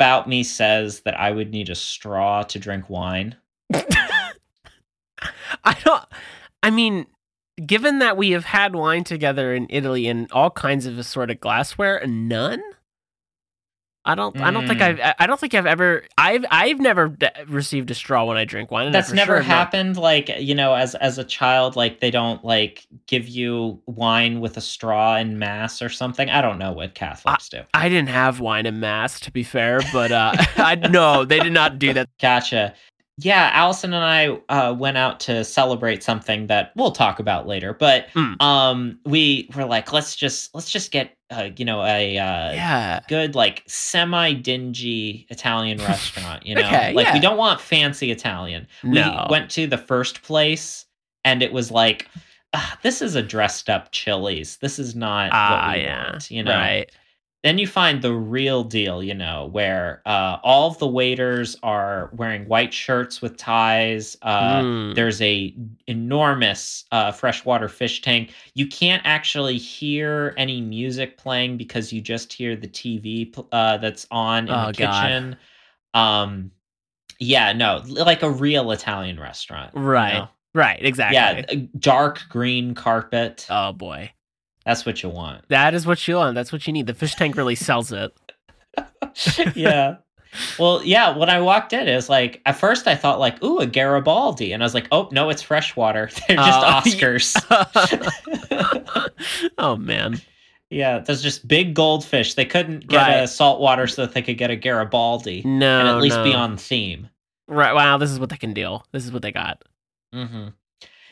About me says that I would need a straw to drink wine? I don't. I mean, given that we have had wine together in Italy in all kinds of assorted glassware, none. I don't. I don't think Mm. I've. I don't think I've ever. I've. I've never d- received a straw when I drink wine. That's never sure not- happened. Like you know, as as a child, like they don't like give you wine with a straw in mass or something. I don't know what Catholics do. I didn't have wine in mass, to be fair, but uh, I no, they did not do that. Gotcha. Yeah, Allison and I uh, went out to celebrate something that we'll talk about later. But Mm. um, we were like, let's just let's just get uh, you know a uh, Yeah, good like semi dingy Italian restaurant. You know, Okay, like we don't want fancy Italian. no. We went to the first place, and it was like, ah, this is a dressed up Chili's. This is not Ah, what we yeah, want. You know, right. Then you find the real deal, you know, where uh, all of the waiters are wearing white shirts with ties. Uh, Mm. There's a enormous uh, freshwater fish tank. You can't actually hear any music playing because you just hear the TV pl- uh, that's on in Oh, the God. kitchen. Um, yeah, no, like a real Italian restaurant. you Right. know? Right. Exactly. Yeah, dark green carpet. Oh boy. That's what you want. That is what you want. That's what you need. The fish tank really sells it. yeah. Well, yeah, when I walked in, it was like at first I thought like, ooh, a Garibaldi. And I was like, oh no, it's freshwater. They're just Oh, Oscars. oh man. yeah, there's just big goldfish. They couldn't get Right. a saltwater so that they could get a Garibaldi. No. and at least be on theme. Right. Wow. This is what they can do. This is what they got. hmm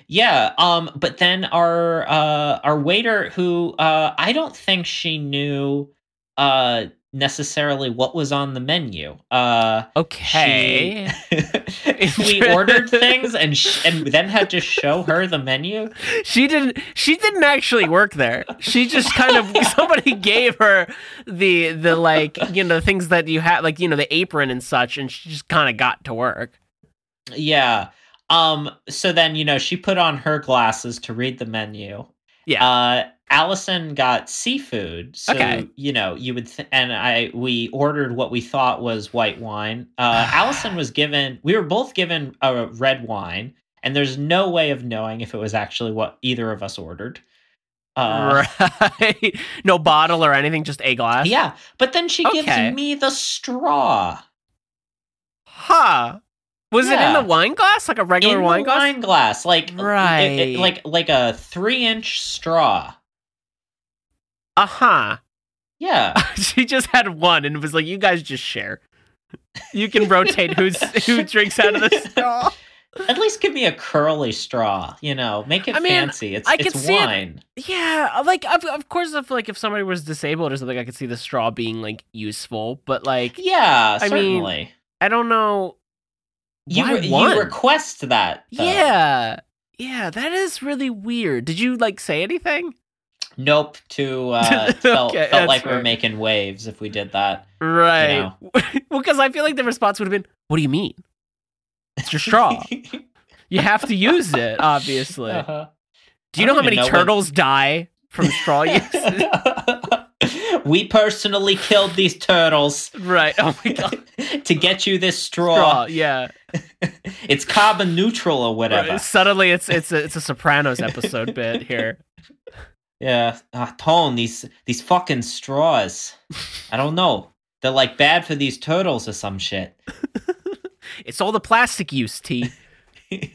Yeah, um, but then our uh our waiter who uh I don't think she knew uh necessarily what was on the menu. Uh Okay. we ordered things and sh- and then had to show her the menu. She didn't. She didn't actually work there. She just kind of somebody gave her the the like you know things that you had like you know the apron and such, and she just kind of got to work. Yeah. Um so then you know she put on her glasses to read the menu. Yeah. Uh Allison got seafood. So Okay. you know, you would th- and I we ordered what we thought was white wine. Uh Allison was given we were both given a red wine and there's no way of knowing if it was actually what either of us ordered. Uh right. No bottle or anything, just a glass. Yeah, but then she Okay. gives me the straw. Huh. Was it in Yeah. the wine glass, like a regular in wine glass? wine glass, like it- it- Right. like like a three inch straw. Uh huh. Yeah, she just had one and it was like, "You guys just share. You can rotate who's who drinks out of the straw." at least give me a curly straw. You know, make it I mean, fancy. It's I could it's see it- Yeah, like of, of course, if like if somebody was disabled or something, I could see the straw being like useful. But like, Yeah, I mean, certainly. I don't know. You re- you request that. though. Yeah, yeah, that is really weird. Did you like say anything? Nope. To uh, felt Okay, felt like we were making waves if we did that. Right. know. well, because I feel like the response would have been, "What do you mean? It's your straw. you have to use it, obviously." Uh-huh. Do you know how many know turtles die from straw use? we personally killed these turtles right. Oh my god. to get you this straw. Straw. Yeah. It's carbon neutral or whatever. Right. Suddenly, it's it's a it's a Sopranos episode bit here. Yeah, ah, Tone, these these fucking straws. I don't know. They're like bad for these turtles or some shit. It's all the plastic use, T.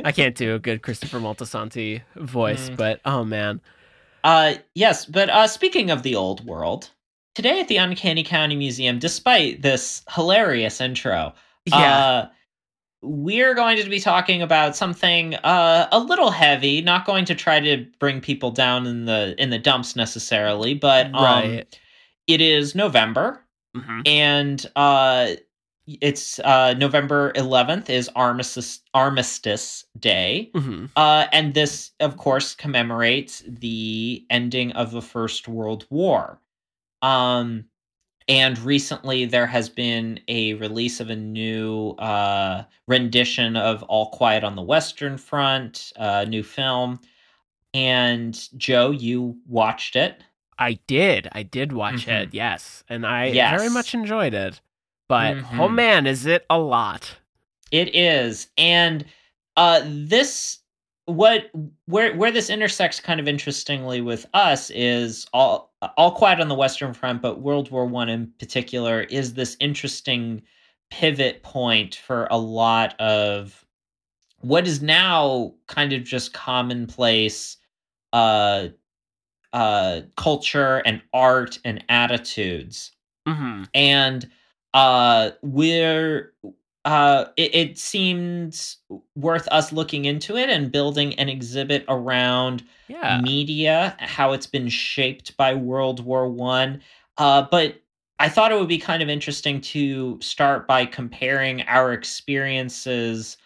I can't do a good Christopher Moltisanti voice, Mm. but oh man. Uh yes, but uh speaking of the old world, today at the Uncanny County Museum, despite this hilarious intro, Yeah. uh we're going to be talking about something uh, a little heavy. Not going to try to bring people down in the in the dumps necessarily, but um, Right. it is November, Mhm. and uh, it's uh, November 11th is Armistice Armistice Day. Mhm. Uh, and this, of course, commemorates the ending of the First World War. Um, and recently, there has been a release of a new uh, rendition of All Quiet on the Western Front, a new film. And Joe, you watched it. I did. I did watch Mhm. it. Yes, and I Yes. very much enjoyed it. But oh Mhm. man, is it a lot? It is, and uh, this what where where this intersects kind of interestingly with us is all all quiet on the Western Front, but World War One in particular is this interesting pivot point for a lot of what is now kind of just commonplace uh uh culture and art and attitudes. Hmm and uh we're uh it, it seemed worth us looking into it and building an exhibit around Yeah. media how it's been shaped by world war one uh but i thought it would be kind of interesting to start by comparing our experiences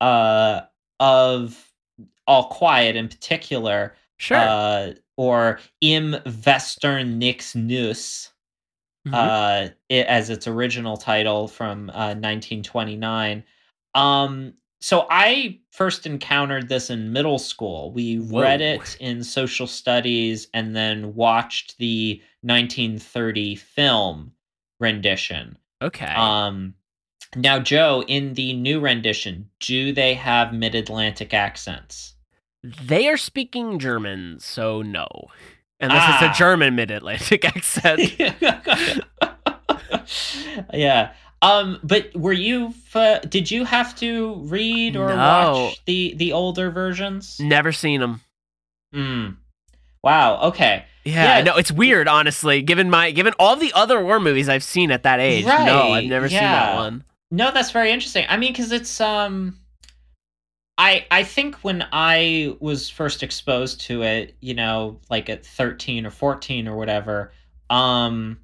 uh of all quiet in particular Sure. uh or Im Westen nichts Neues Mhm. uh, it, as its original title from uh, 1929. Um, so I first encountered this in middle school. We read it in social studies and then watched the 1930 film rendition. okay. Um, now, Joe, in the new rendition, do they have mid Atlantic accents? they are speaking German, so no. Unless it's Ah. a German mid-Atlantic accent. yeah. Um, but were you? F- did you have to read or No. watch the the older versions? Never seen them. Mm. Wow. Okay. Yeah, Yeah. no, it's weird, honestly. Given my given all the other war movies I've seen at that age, no, I've Right, never seen that one. No, that's very interesting. I mean, because it's um, I I think when I was first exposed to it, you know, like at thirteen or fourteen or whatever, um,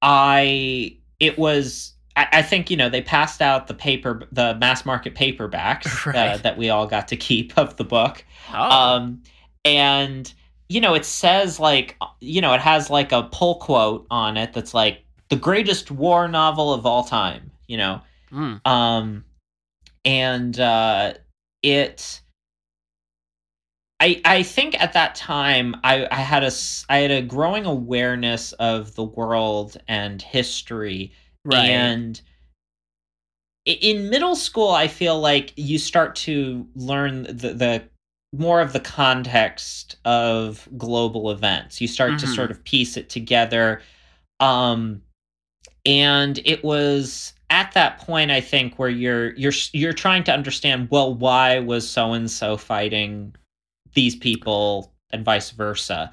I it was. I, I think you know they passed out the paper, the mass market paperbacks uh, that we all got to keep of the book. Oh, Um, and you know, it says like, you know, it has like a pull quote on it that's like the greatest war novel of all time. You know, mm, um, and uh, it. I, I think at that time I, I had a I had a growing awareness of the world and history right. and in middle school, I feel like you start to learn the, the more of the context of global events. You start to Mhm. sort of piece it together. Um, and it was at that point, I think, where you're you're you're trying to understand. Well, why was so and so fighting these people, and vice versa,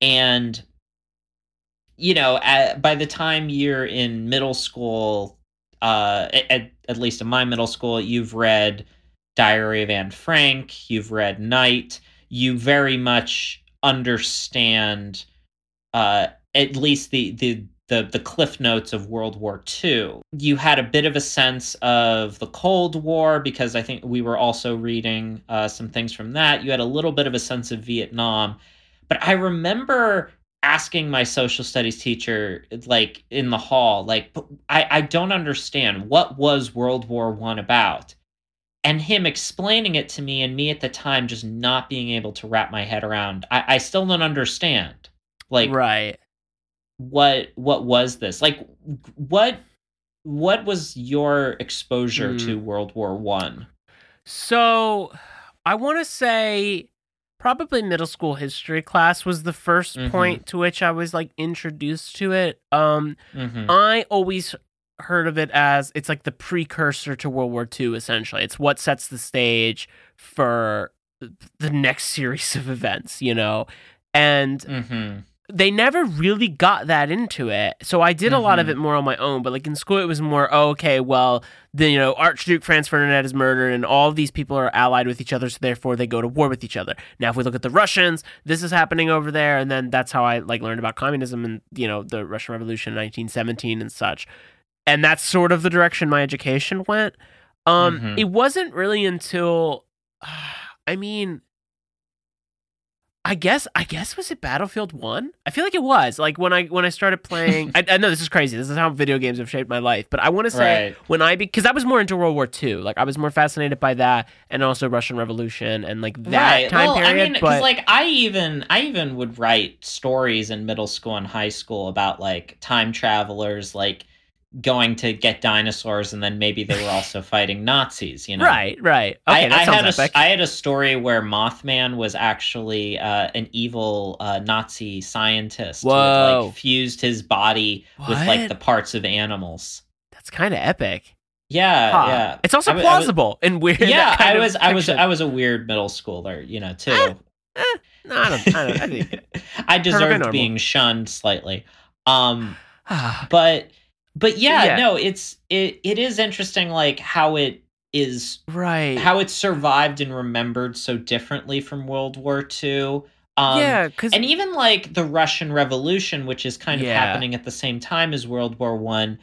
and you know, at, by the time you're in middle school, uh, at, at least in my middle school, you've read Diary of Anne Frank, you've read Night, you very much understand, uh, at least the the the the cliff notes of World War II. You had a bit of a sense of the Cold War because I think we were also reading uh, some things from that. You had a little bit of a sense of Vietnam, but I remember asking my social studies teacher like in the hall like i i don't understand what was world war one about and him explaining it to me and me at the time just not being able to wrap my head around i, I still don't understand like right. What what was this like what what was your exposure Hmm. to world war one So I want to say probably middle school history class was the 1st Mhm. point to which I was like introduced to it. Um mm-hmm. I always heard of it as it's like the precursor to World War II essentially. It's what sets the stage for the next series of events, you know. And Mm-hmm. They never really got that into it. So I did a lot of Mhm. it more on my own, but like in school it was more oh, okay, well, the you know, Archduke Franz Ferdinand is murdered and all of these people are allied with each other, so therefore they go to war with each other. Now if we look at the Russians, this is happening over there, and then that's how I like learned about communism and you know, the Russian Revolution in nineteen seventeen and such. And that's sort of the direction my education went. Um Mhm. it wasn't really until I mean I guess I guess was it Battlefield One? I feel like it was. Like when I when I started playing I, I know this is crazy. This is how video games have shaped my life. But I want to say Right. when I because I was more into World War II. Like I was more fascinated by that and also Russian Revolution and like that right. time well, period. I mean, but because like I even I even would write stories in middle school and high school about like time travelers, like going to get dinosaurs, and then maybe they were also fighting Nazis. You know, right, right. Okay, I, that I had a. I had a story where Mothman was actually uh, an evil uh, Nazi scientist who like fused his body with like the parts of animals. That's kind of epic. Yeah, Huh. yeah. It's also I wa- I was- plausible and weird. yeah, I was, I was. I was a weird middle schooler, you know, too. Eh, no, I don't. I don't. I think. I deserved being shunned slightly. Um, but, but yeah, Yeah. no, it's it it is interesting, like how it is, right. how it survived and remembered so differently from World War II. Um, yeah, because and even like the Russian Revolution, which is kind of Yeah. happening at the same time as World War One.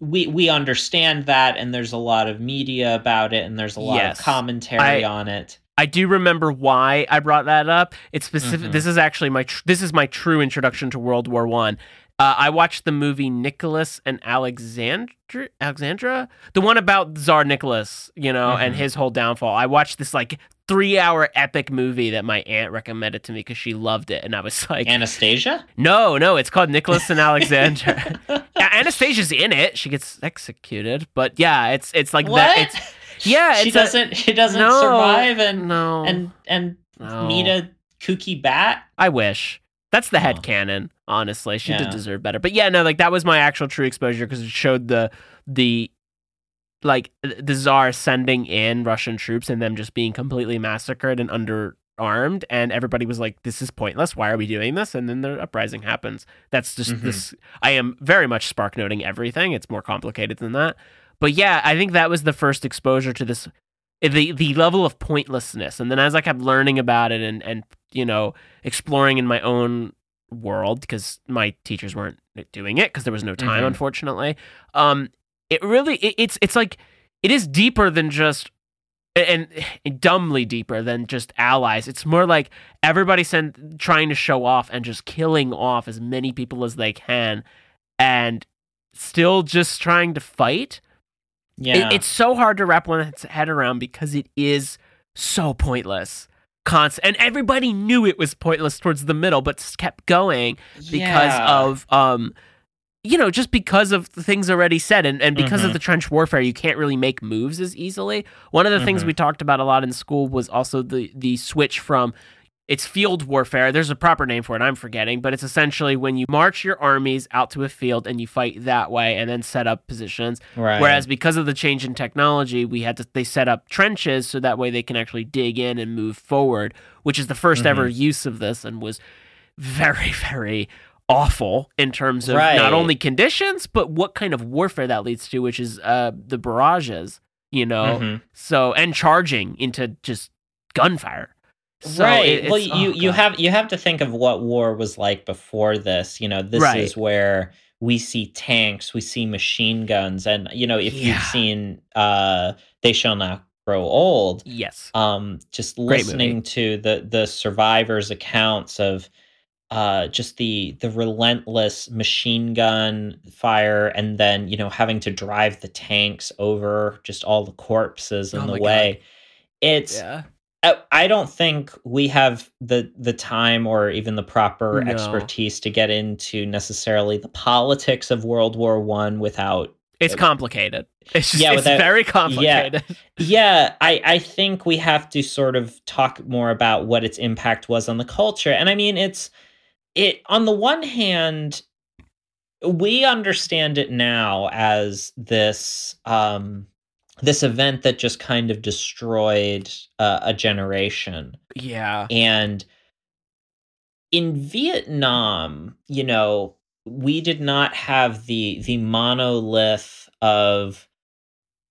We we understand that, and there's a lot of media about it, and there's a lot Yes. of commentary I- on it. I do remember why I brought that up. It's specific. Mhm. This is actually my tr- this is my true introduction to World War One. Uh, I watched the movie Nicholas and Alexandra, Alexandra, the one about Tsar Nicholas, you know, and Mhm. his whole downfall. I watched this like three hour epic movie that my aunt recommended to me because she loved it, and I was like, Anastasia. no, no, it's called Nicholas and Alexandra. Anastasia's in it. She gets executed, but yeah, it's it's like what? that. It's yeah, she it's doesn't. she doesn't No, survive and no and and no. meet a kooky bat. I wish. That's the head canon, honestly. She Yeah. did deserve better. But yeah, no, like that was my actual true exposure because it showed the the like the czar sending in Russian troops and them just being completely massacred and underarmed and everybody was like this is pointless. Why are we doing this? And then the uprising happens. That's just Mhm. this I am very much spark noting everything. It's more complicated than that. But yeah, I think that was the first exposure to this the the level of pointlessness and then as i kept learning about it and and you know exploring in my own world because my teachers weren't doing it because there was no time Mhm. unfortunately um it really it, it's it's like it is deeper than just and, and dumbly deeper than just allies it's more like everybody send, trying to show off and just killing off as many people as they can and still just trying to fight Yeah, it, it's so hard to wrap one's head around because it is so pointless. Constant, and everybody knew it was pointless towards the middle, but kept going because Yeah. of um, you know, just because of the things already said, and and because of Mhm. the trench warfare, you can't really make moves as easily. One of the things Mhm. we talked about a lot in school was also the the switch from it's field warfare. There's a proper name for it. I'm forgetting, but it's essentially when you march your armies out to a field and you fight that way, and then set up positions. right. Whereas because of the change in technology, we had to they set up trenches so that way they can actually dig in and move forward, which is the 1st ever Mm-hmm. use of this and was very very awful in terms of Right. not only conditions but what kind of warfare that leads to, which is uh the barrages, you know. Mhm. So and charging into just gunfire. So right. it- well, you oh, you have you have to think of what war was like before this. You know, this Right. is where we see tanks, we see machine guns, and you know, if Yeah. you've seen uh They Shall Not Grow Old, yes. um just Great listening to the the survivors accounts of uh just the the relentless machine gun fire and then you know having to drive the tanks over just all the corpses in Oh the way it's Yeah. I, I don't think we have the the time or even the proper No. expertise to get into necessarily the politics of World War One without It's complicated. It's just Yeah, it's without- very complicated. yeah, I, I think we have to sort of talk more about what its impact was on the culture. And I mean, it's it on the one hand, we understand it now as this um this event that just kind of destroyed uh, a generation yeah. and in Vietnam, you know, we did not have the the monolith of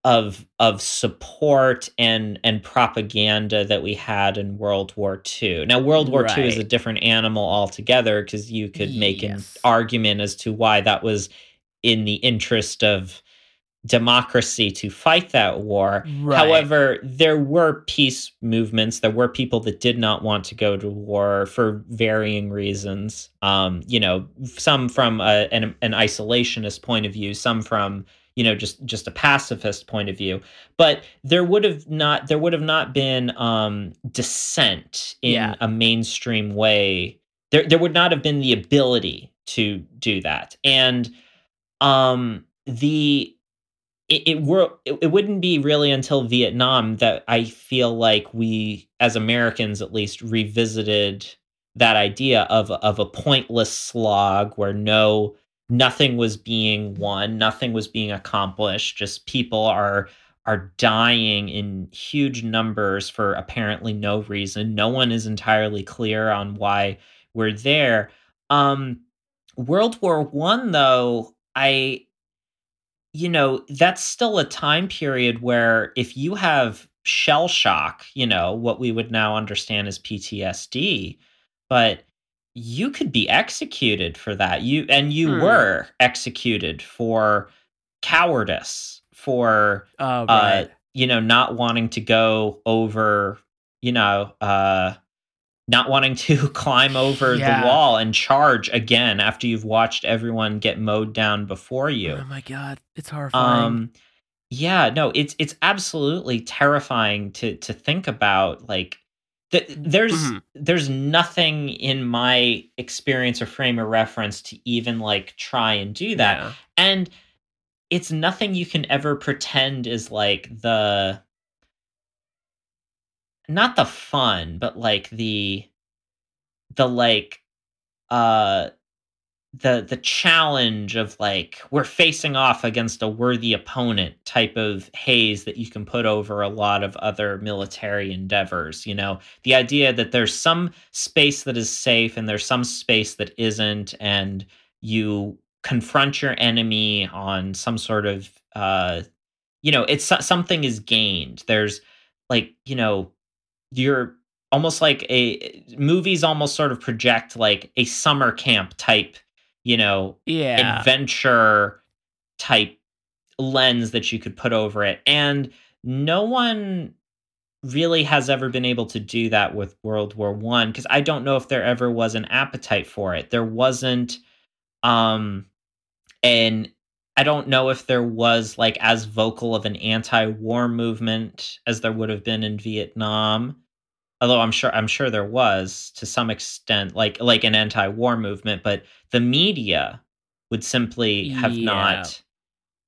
of of support and and propaganda that we had in World War II. Now World War II is a different animal altogether because you could make an argument as to why that was in the interest of democracy to fight that war. Right. However, there were peace movements. There were people that did not want to go to war for varying reasons. Um, you know, some from a, an, an isolationist point of view, some from you know just just a pacifist point of view. But there would have not there would have not been um, dissent in Yeah. a mainstream way. There there would not have been the ability to do that, and um, the it it, were, it it wouldn't be really until Vietnam that I feel like we, as Americans at least, revisited that idea of of a pointless slog where no nothing was being won, nothing was being accomplished. Just people are are dying in huge numbers for apparently no reason. No one is entirely clear on why we're there. Um, World War One, though, I you know, that's still a time period where if you have shell shock, you know, what we would now understand as PTSD, but you could be executed for that. You and you Hmm. were executed for cowardice, for Oh, uh, you know, not wanting to go over, you know, uh, not wanting to climb over Yeah. the wall and charge again after you've watched everyone get mowed down before you. Oh my god, it's horrifying. Um, yeah, no, it's it's absolutely terrifying to to think about. Like, th- there's Mhm. there's nothing in my experience or frame of reference to even like try and do that Yeah. and it's nothing you can ever pretend is like the not the fun but like the the like uh the the challenge of like we're facing off against a worthy opponent type of haze that you can put over a lot of other military endeavors you know? The idea that there's some space that is safe and there's some space that isn't and you confront your enemy on some sort of uh you know it's something is gained. There's like you know you're almost like a movies almost sort of project like a summer camp type you know Yeah. adventure type lens that you could put over it and no one really has ever been able to do that with world war one because i don't know if there ever was an appetite for it there wasn't um and i don't know if there was like as vocal of an anti-war movement as there would have been in vietnam although i'm sure i'm sure there was to some extent like like an anti-war movement but the media would simply have Yeah. not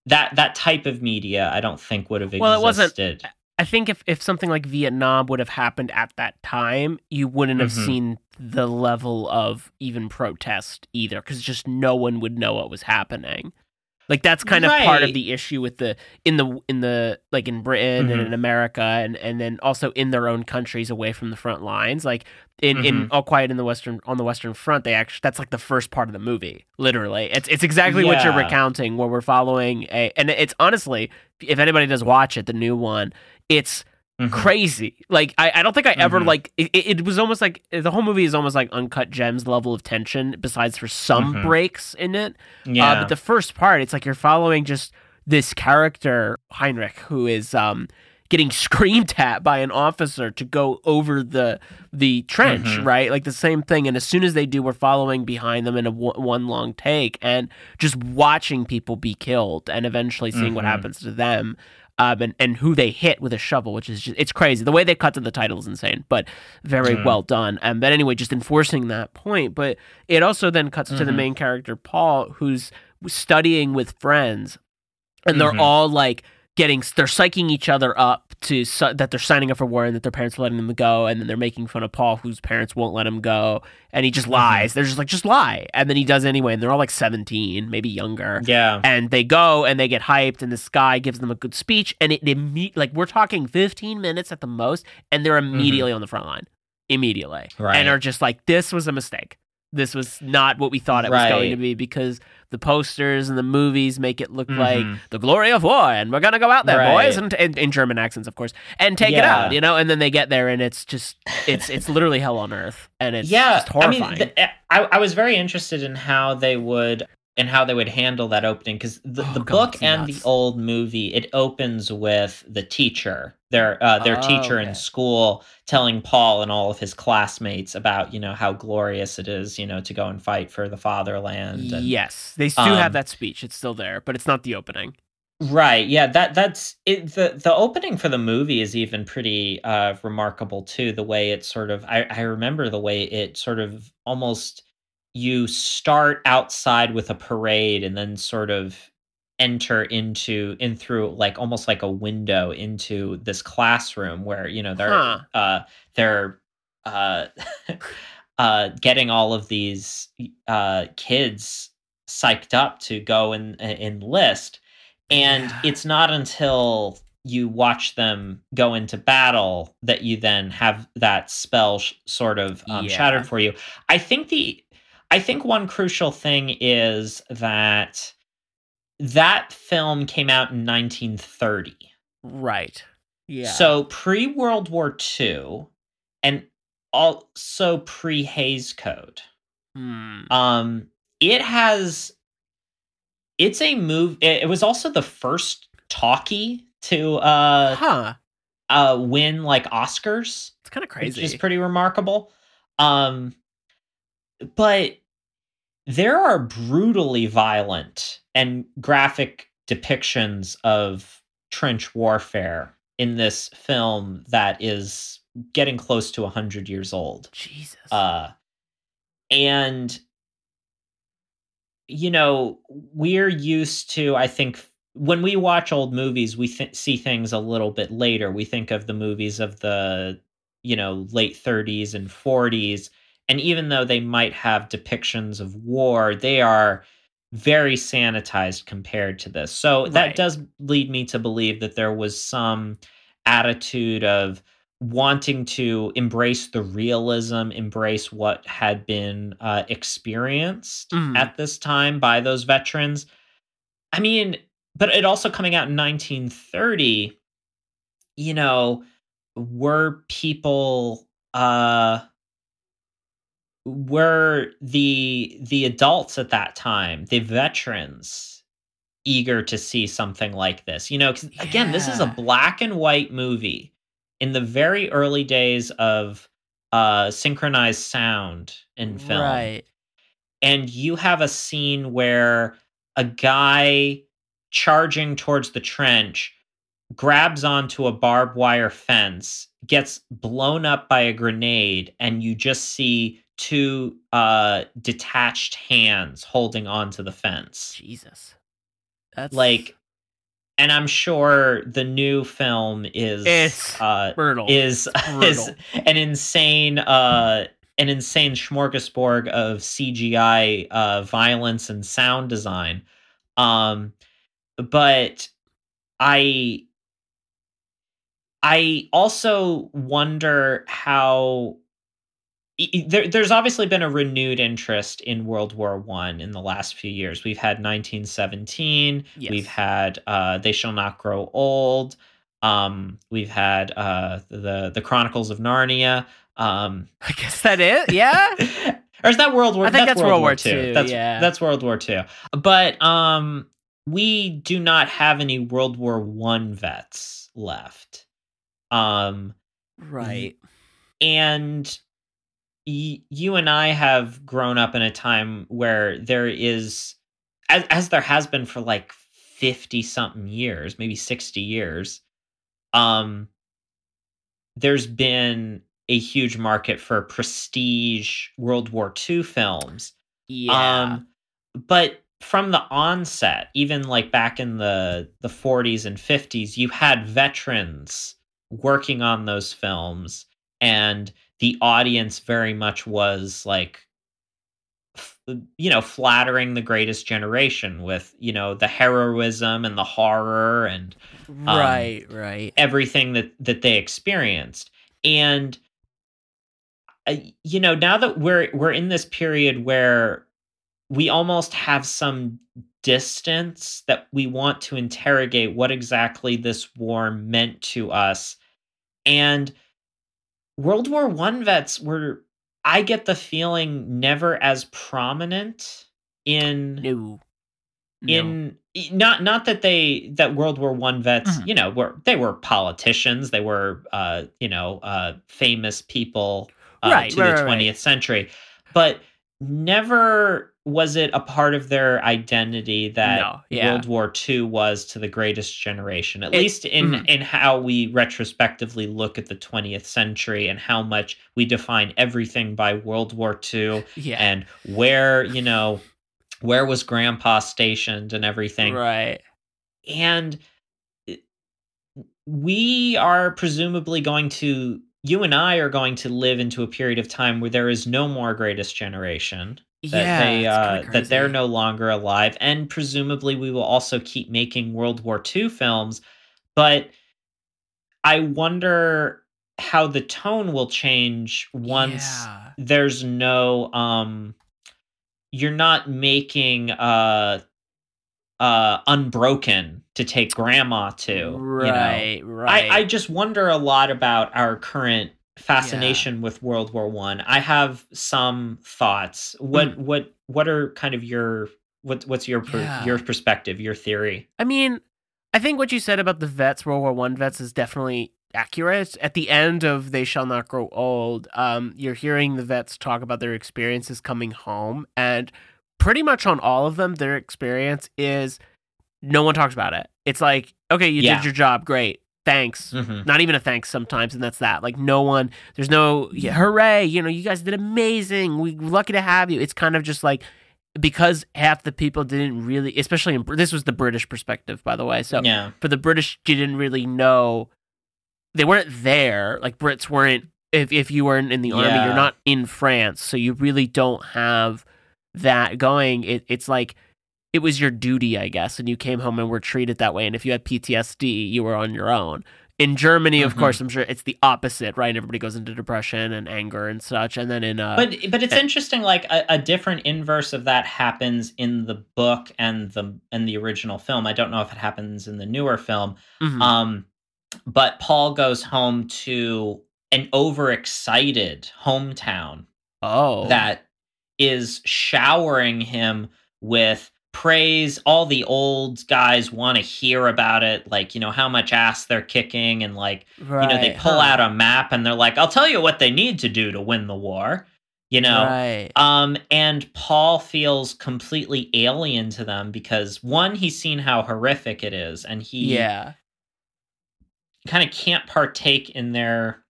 that that type of media i don't think would have existed Well, it wasn't- I think if, if something like Vietnam would have happened at that time, you wouldn't have Mhm. seen the level of even protest either, because just no one would know what was happening. Like that's kind of part of the issue with the in the in the like in Britain and Mhm. in America and and then also in their own countries away from the front lines. Like in in Mhm. All Quiet in the Western on the Western Front, they actually that's like the first part of the movie. Literally, it's it's exactly what you're recounting, where we're following a and it's honestly, if anybody does watch it, the new one, it's Mhm. crazy. Like I, I don't think I ever Mhm. like it, it was almost like the whole movie is almost like uncut gems level of tension. Besides for some Mhm. breaks in it, yeah uh, but the first part, it's like you're following just this character Heinrich who is um getting screamed at by an officer to go over the the trench, Mhm. right? Like the same thing. And as soon as they do, we're following behind them in a w- one long take and just watching people be killed and eventually seeing what Mhm. happens to them. Um, and, and who they hit with a shovel, which is just, it's crazy. The way they cut to the title is insane, but very Mhm. well done. Um, but anyway, just enforcing that point. But it also then cuts to the Mhm. main character, Paul, who's studying with friends and they're Mhm. all like getting they're psyching each other up to that they're signing up for war and that their parents are letting them go and then they're making fun of Paul whose parents won't let him go and he just mm-hmm. lies. They're just like just lie. And then he does anyway and they're all like 17 maybe younger. Yeah. And they go and they get hyped and this guy gives them a good speech and it imme- like we're talking 15 minutes at the most and they're mm-hmm. immediately on the front line. Immediately. Right. and are just like this was a mistake this was not what we thought it was going to be because the posters and the movies make it look like Mhm. the glory of war and we're gonna go out there boys and, and in german accents of course and take it out you know and then they get there and it's just it's it's literally hell on earth and it's yeah, just horrifying I mean, th- I, I was very interested in how they would and how they would handle that opening because the, Oh, the God, book and nuts. the old movie it opens with the teacher their uh, their Oh, teacher okay. in school telling Paul and all of his classmates about you know how glorious it is you know to go and fight for the fatherland and, yes they do Um, have that speech it's still there but it's not the opening Right. Yeah. That that's it. The the opening for the movie is even pretty uh, remarkable too. The way it sort of I, I remember the way it sort of almost you start outside with a parade and then sort of enter into in through like almost like a window into this classroom where you know they're Huh. uh they're uh uh getting all of these uh kids psyched up to go and enlist and Yeah. it's not until you watch them go into battle that you then have that spell sh- sort of um, Yeah. shattered for you i think the i think one crucial thing is that that film came out in 1930 right. Yeah. So pre world war ii and also pre Hays Code. Hmm. um it has it's a move it, it was also the first talkie to uh huh. uh win like oscars it's kind of which crazy. is pretty remarkable. Um but there are brutally violent and graphic depictions of trench warfare in this film that is getting close to 100 years old. Jesus. Uh and you know we're used to i think when we watch old movies we th- see things a little bit later. We think of the movies of the you know late 30s and 40s and even though they might have depictions of war they are very sanitized compared to this so Right. that does lead me to believe that there was some attitude of wanting to embrace the realism, embrace what had been uh, experienced Mhm. at this time by those veterans. I mean, but it also coming out in 1930, you know, were people uh were the the adults at that time, the veterans eager to see something like this. You know, 'cause again, this is a black and white movie in the very early days of uh synchronized sound in film right and you have a scene where a guy charging towards the trench grabs onto a barbed wire fence gets blown up by a grenade and you just see two uh detached hands holding onto the fence jesus that's like and i'm sure the new film is It's uh brutal is is brutal. an insane uh an insane smorgasbord of CGI uh violence and sound design. Um but I I also wonder how there, there's obviously been a renewed interest in World War One in the last few years. We've had 1917. Yes. We've had uh, They Shall Not Grow Old. Um, we've had uh, the the Chronicles of Narnia. Um, i guess that is yeah or is that World War? I think that's World War II. II, That's yeah. that's World War Two. But um, we do not have any World War One vets left. Um, right and y- you and I have grown up in a time where there is, as, as there has been for like 50 something years, maybe 60 years, um, there's been a huge market for prestige World War II films. yeah Um, but from the onset, even like back in the the 40s and 50s, you had veterans working on those films, and the audience very much was like, f- you know, flattering the greatest generation with you know the heroism and the horror and right right. everything that that they experienced. And uh, you know, now that we're we're in this period where we almost have some distance that we want to interrogate what exactly this war meant to us. And world war one vets were i get the feeling never as prominent in No. in not not that they that world war one vets Mhm. you know were they were politicians they were uh you know uh famous people uh, Right, to right, the 20th right. century but never was it a part of their identity that No, yeah. world war ii was to the greatest generation at It- least in mhm. in how we retrospectively look at the 20th century and how much we define everything by world war ii yeah. and where you know where was grandpa stationed and everything right. and we are presumably going to you and i are going to live into a period of time where there is no more greatest generation that yeah. they uh, that they're no longer alive and presumably we will also keep making world war ii films but i wonder how the tone will change once Yeah. there's no um you're not making uh uh unbroken to take grandma to you know Right. Right. I, I just wonder a lot about our current fascination with World War One. I. have some thoughts. What Hmm. what what are kind of your what what's your per, Yeah. your perspective, your theory? I mean, I think what you said about the vets, World War One vets, is definitely accurate. At the end of They Shall Not Grow Old, um, you're hearing the vets talk about their experiences coming home, and pretty much on all of them, their experience is no one talks about it. It's like, okay, you Yeah. did your job, great, thanks. Mhm. Not even a thanks sometimes, and that's that. Like no one, there's no yeah, hooray, you know, you guys did amazing. We we're lucky to have you. It's kind of just like because half the people didn't really, especially in this was the British perspective, by the way. So Yeah, for the British, you didn't really know they weren't there. Like Brits weren't. If if you weren't in the army, Yeah. you're not in France, so you really don't have that going. It, it's like it was your duty, I guess, and you came home and were treated that way. And if you had PTSD, you were on your own. In Germany, of Mhm. course, I'm sure it's the opposite, right? Everybody goes into depression and anger and such. And then in uh, but but it's interesting. Like a, a different inverse of that happens in the book and the and the original film. I don't know if it happens in the newer film. mhm. Um, but Paul goes home to an overexcited hometown oh, that is showering him with praise. All the old guys want to hear about it, like, you know, how much ass they're kicking, and like, right, you know, they pull huh. out a map and they're like, I'll tell you what they need to do to win the war, you know? right, Um, and Paul feels completely alien to them because one, he's seen how horrific it is, and he yeah, kind of can't partake in their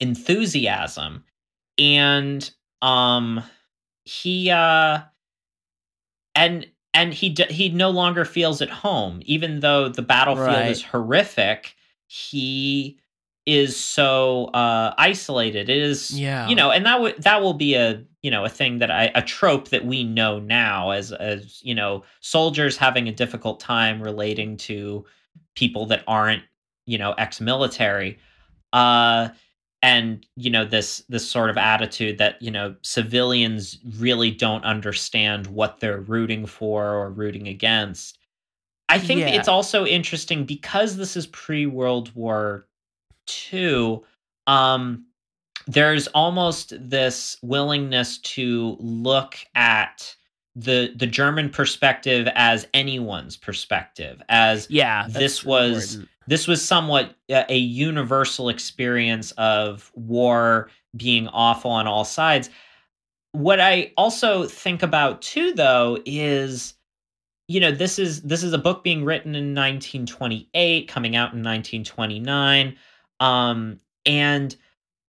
enthusiasm and um he uh and and he d- he no longer feels at home even though the battlefield Right. is horrific he is so uh isolated it is Yeah. you know and that would that will be a you know a thing that i a trope that we know now as as you know soldiers having a difficult time relating to people that aren't you know ex-military uh and you know this this sort of attitude that you know civilians really don't understand what they're rooting for or rooting against i think Yeah. it's also interesting because this is pre-world war ii um there's almost this willingness to look at the the german perspective as anyone's perspective as yeah. this was- important. This was somewhat a a universal experience of war being awful on all sides. What I also think about too, though, is you know this is this is a book being written in 1928, coming out in 1929, um, and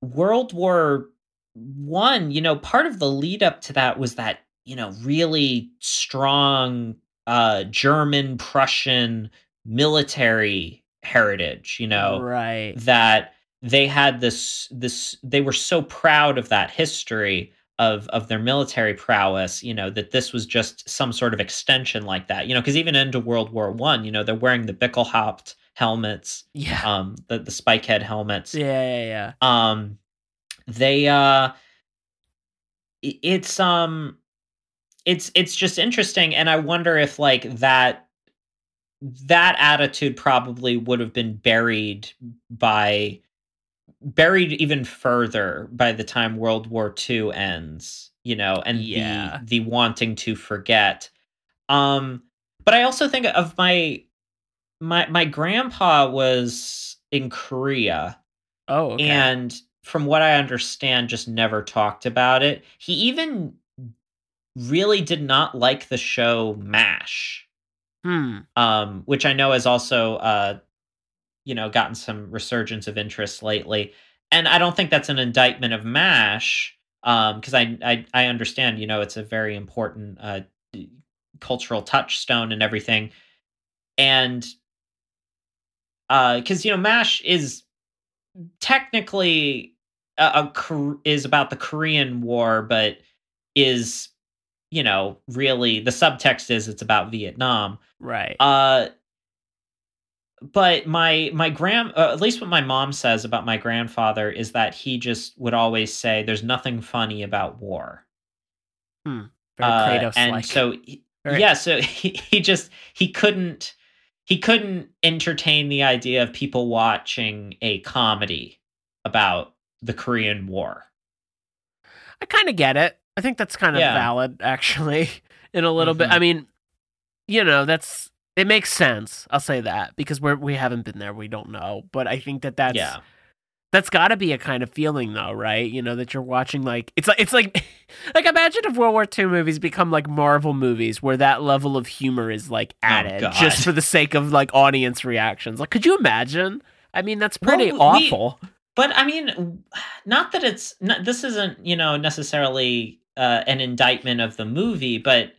World War One. You know, part of the lead up to that was that you know really strong uh, German Prussian military heritage. You know, right. that they had this this they were so proud of that history of of their military prowess you know that this was just some sort of extension like that you know because even into world war one you know they're wearing the Pickelhaube helmets Yeah. um the, the spike head helmets yeah, yeah, yeah. um they uh it's um it's it's just interesting and i wonder if like that that attitude probably would have been buried by buried even further by the time world war ii ends you know and Yeah. the the wanting to forget um but i also think of my my my grandpa was in korea Oh, okay. and from what I understand, just never talked about it. He even really did not like the show MASH, hmm. um, which I know has also, uh, you know, gotten some resurgence of interest lately. And I don't think that's an indictment of MASH, because I, I I understand, you know, it's a very important uh, cultural touchstone and everything, and because you know, MASH is technically a, a is about the Korean War, but is you know really the subtext is it's about Vietnam. Right. Uh, but my my grand uh, at least what my mom says about my grandfather is that he just would always say there's nothing funny about war. Very Uh, and so he- Very- yeah, so he, he just he couldn't he couldn't entertain the idea of people watching a comedy about the Korean War. I kind of get it. I think that's kind of Yeah. valid, actually, in a little bit. Mhm. I mean, you know, that's it makes sense. I'll say that because we're we haven't been there, we don't know. But I think that that's yeah. that's got to be a kind of feeling, though, right? You know, that you're watching like it's like it's like like imagine if World War II movies become like Marvel movies, where that level of humor is like added Oh, just for the sake of like audience reactions. Like, could you imagine? I mean, that's pretty Well, we- awful. But I mean, not that it's not, this isn't you know necessarily uh, an indictment of the movie, but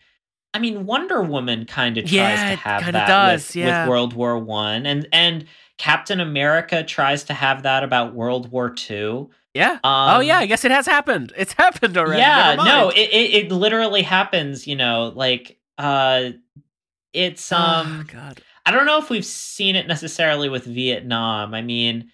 I mean, Wonder Woman kind of tries Yeah, to have that does, with, yeah. with World War One, and and Captain America tries to have that about World War Two. Yeah. Um, oh yeah, I guess it has happened. It's happened already. Yeah, no, it, it it literally happens. You know, like uh, it's um. oh, God. I don't know if we've seen it necessarily with Vietnam. I mean,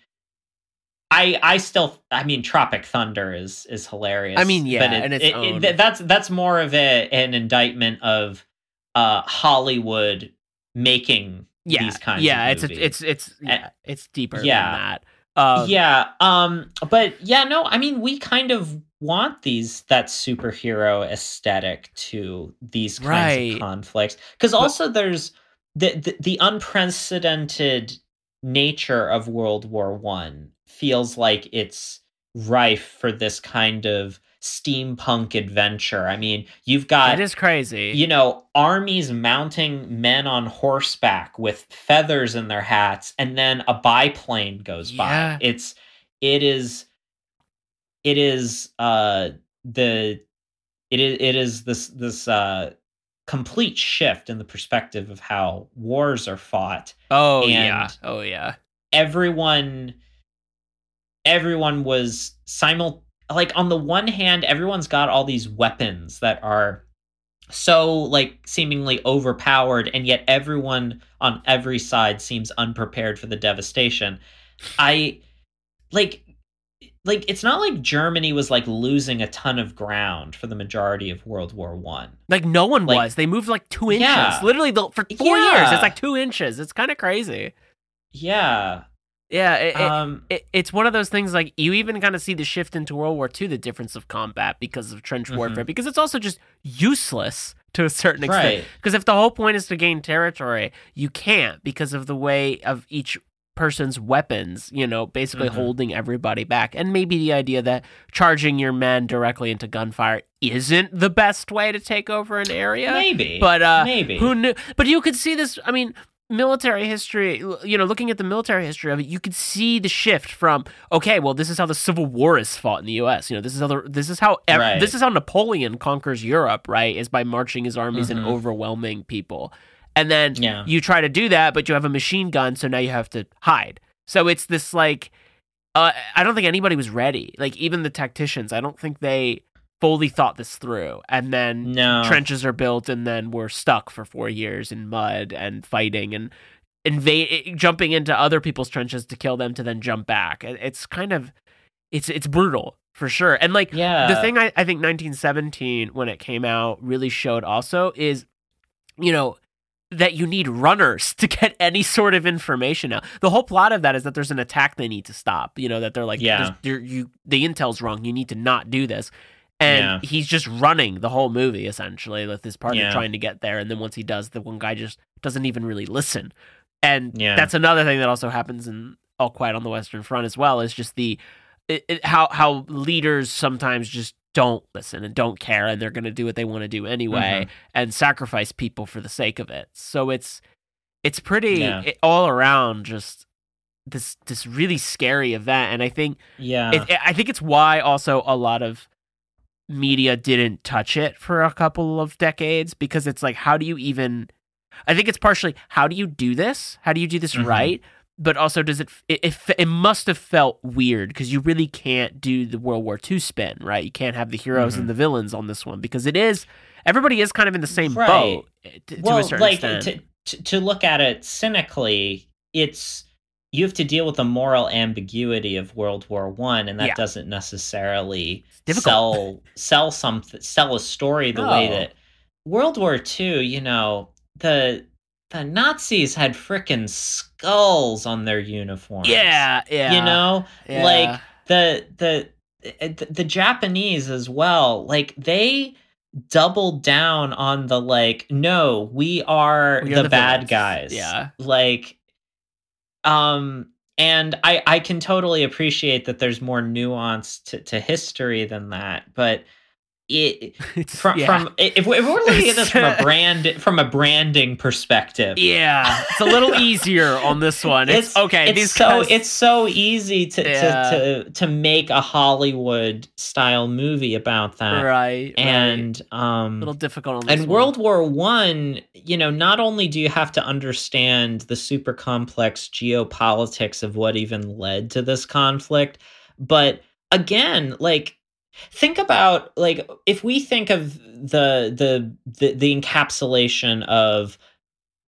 I I still I mean Tropic Thunder is is hilarious. I mean, yeah, but it, and its it- it- that's that's more of a an indictment of uh Hollywood making Yeah, these kinds yeah. of It's a, it's it's yeah, it's deeper yeah. than that. Um, yeah um but yeah no i mean we kind of want these that superhero aesthetic to these kinds Right. of conflicts because also there's the, the the unprecedented nature of world war one feels like it's rife for this kind of steampunk adventure i mean you've got it is crazy. you know, armies mounting men on horseback with feathers in their hats, and then a biplane goes Yeah. by. It's it is it is uh the it is it is this this uh complete shift in the perspective of how wars are fought. oh and- yeah. Oh yeah. Everyone everyone was simul like on the one hand everyone's got all these weapons that are so like seemingly overpowered and yet everyone on every side seems unprepared for the devastation i like like it's not like germany was like losing a ton of ground for the majority of world war one Like no one Like- was. They moved like two inches. Yeah. Literally, the, for four years, it's like two inches. It's kind of crazy. yeah Yeah. It, it- um it, it's one of those things like you even kind of see the shift into World War II, the difference of combat because of trench Mhm. warfare, because it's also just useless to a certain extent. right Because if the whole point is to gain territory, you can't because of the way of each person's weapons, you know, basically Mhm. holding everybody back. And maybe the idea that charging your men directly into gunfire isn't the best way to take over an area. maybe But uh maybe who knew? But you could see this. I mean, military history. You know, looking at the military history of it, you could see the shift from okay, well, this is how the Civil War is fought in the U.S. You know, this is how the, this is how ev- Right. this is how Napoleon conquers Europe. Right, is by marching his armies and Mhm. overwhelming people, and then yeah you try to do that, but you have a machine gun, so now you have to hide. So it's this like. Uh, I don't think anybody was ready. Like even the tacticians, I don't think they fully thought this through. And then no trenches are built and then we're stuck for four years in mud and fighting and invade eh, jumping into other people's trenches to kill them to then jump back it's kind of it's it's brutal for sure. And like Yeah. the thing I, I think 1917 when it came out really showed also is, you know, that you need runners to get any sort of information out. The whole plot of that is that there's an attack they need to stop. You know that they're like, Yeah. you the intel's wrong. You need to not do this. And Yeah. he's just running the whole movie essentially with his partner Yeah. trying to get there. And then once he does, the one guy just doesn't even really listen. And Yeah. that's another thing that also happens in All Quiet on the Western Front as well. Is just the it, it, how how leaders sometimes just don't listen and don't care, and they're going to do what they want to do anyway, Mm-hmm. and sacrifice people for the sake of it. So it's it's pretty it, all around just this this really scary event, and I think yeah. it, I think it's why also a lot of media didn't touch it for a couple of decades because it's like how do you even I think it's partially how do you do this? How do you do this Mhm. right? But also does it it it, it must have felt weird because you really can't do the World War II spin, right? You can't have the heroes Mhm. and the villains on this one because it is everybody is kind of in the same Right. boat eh, to, to well, a certain like extent. to, to to look at it cynically, it's you have to deal with the moral ambiguity of World War One, and that Yeah. doesn't necessarily sell sell something sell a story the way that World War Two. You know the the Nazis had frickin' skulls on their uniforms. yeah, yeah. you know yeah. like the the eh, the the Japanese as well like they doubled down on the like no we are, We are the, the bad villains. guys Yeah. like um and i i can totally appreciate that there's more nuance to, to history than that but it It's- from yeah. from if we're, if we're looking at this from a brand from a branding perspective Yeah, it's a little easier on this one. It's, okay. it's so guys, it's so easy to, Yeah. to to to make a Hollywood style movie about that. right, And right. a um little difficult on this and one. World War One, you know, not only do you have to understand the super complex geopolitics of what even led to this conflict, but again, like think about like if we think of the the the, the encapsulation of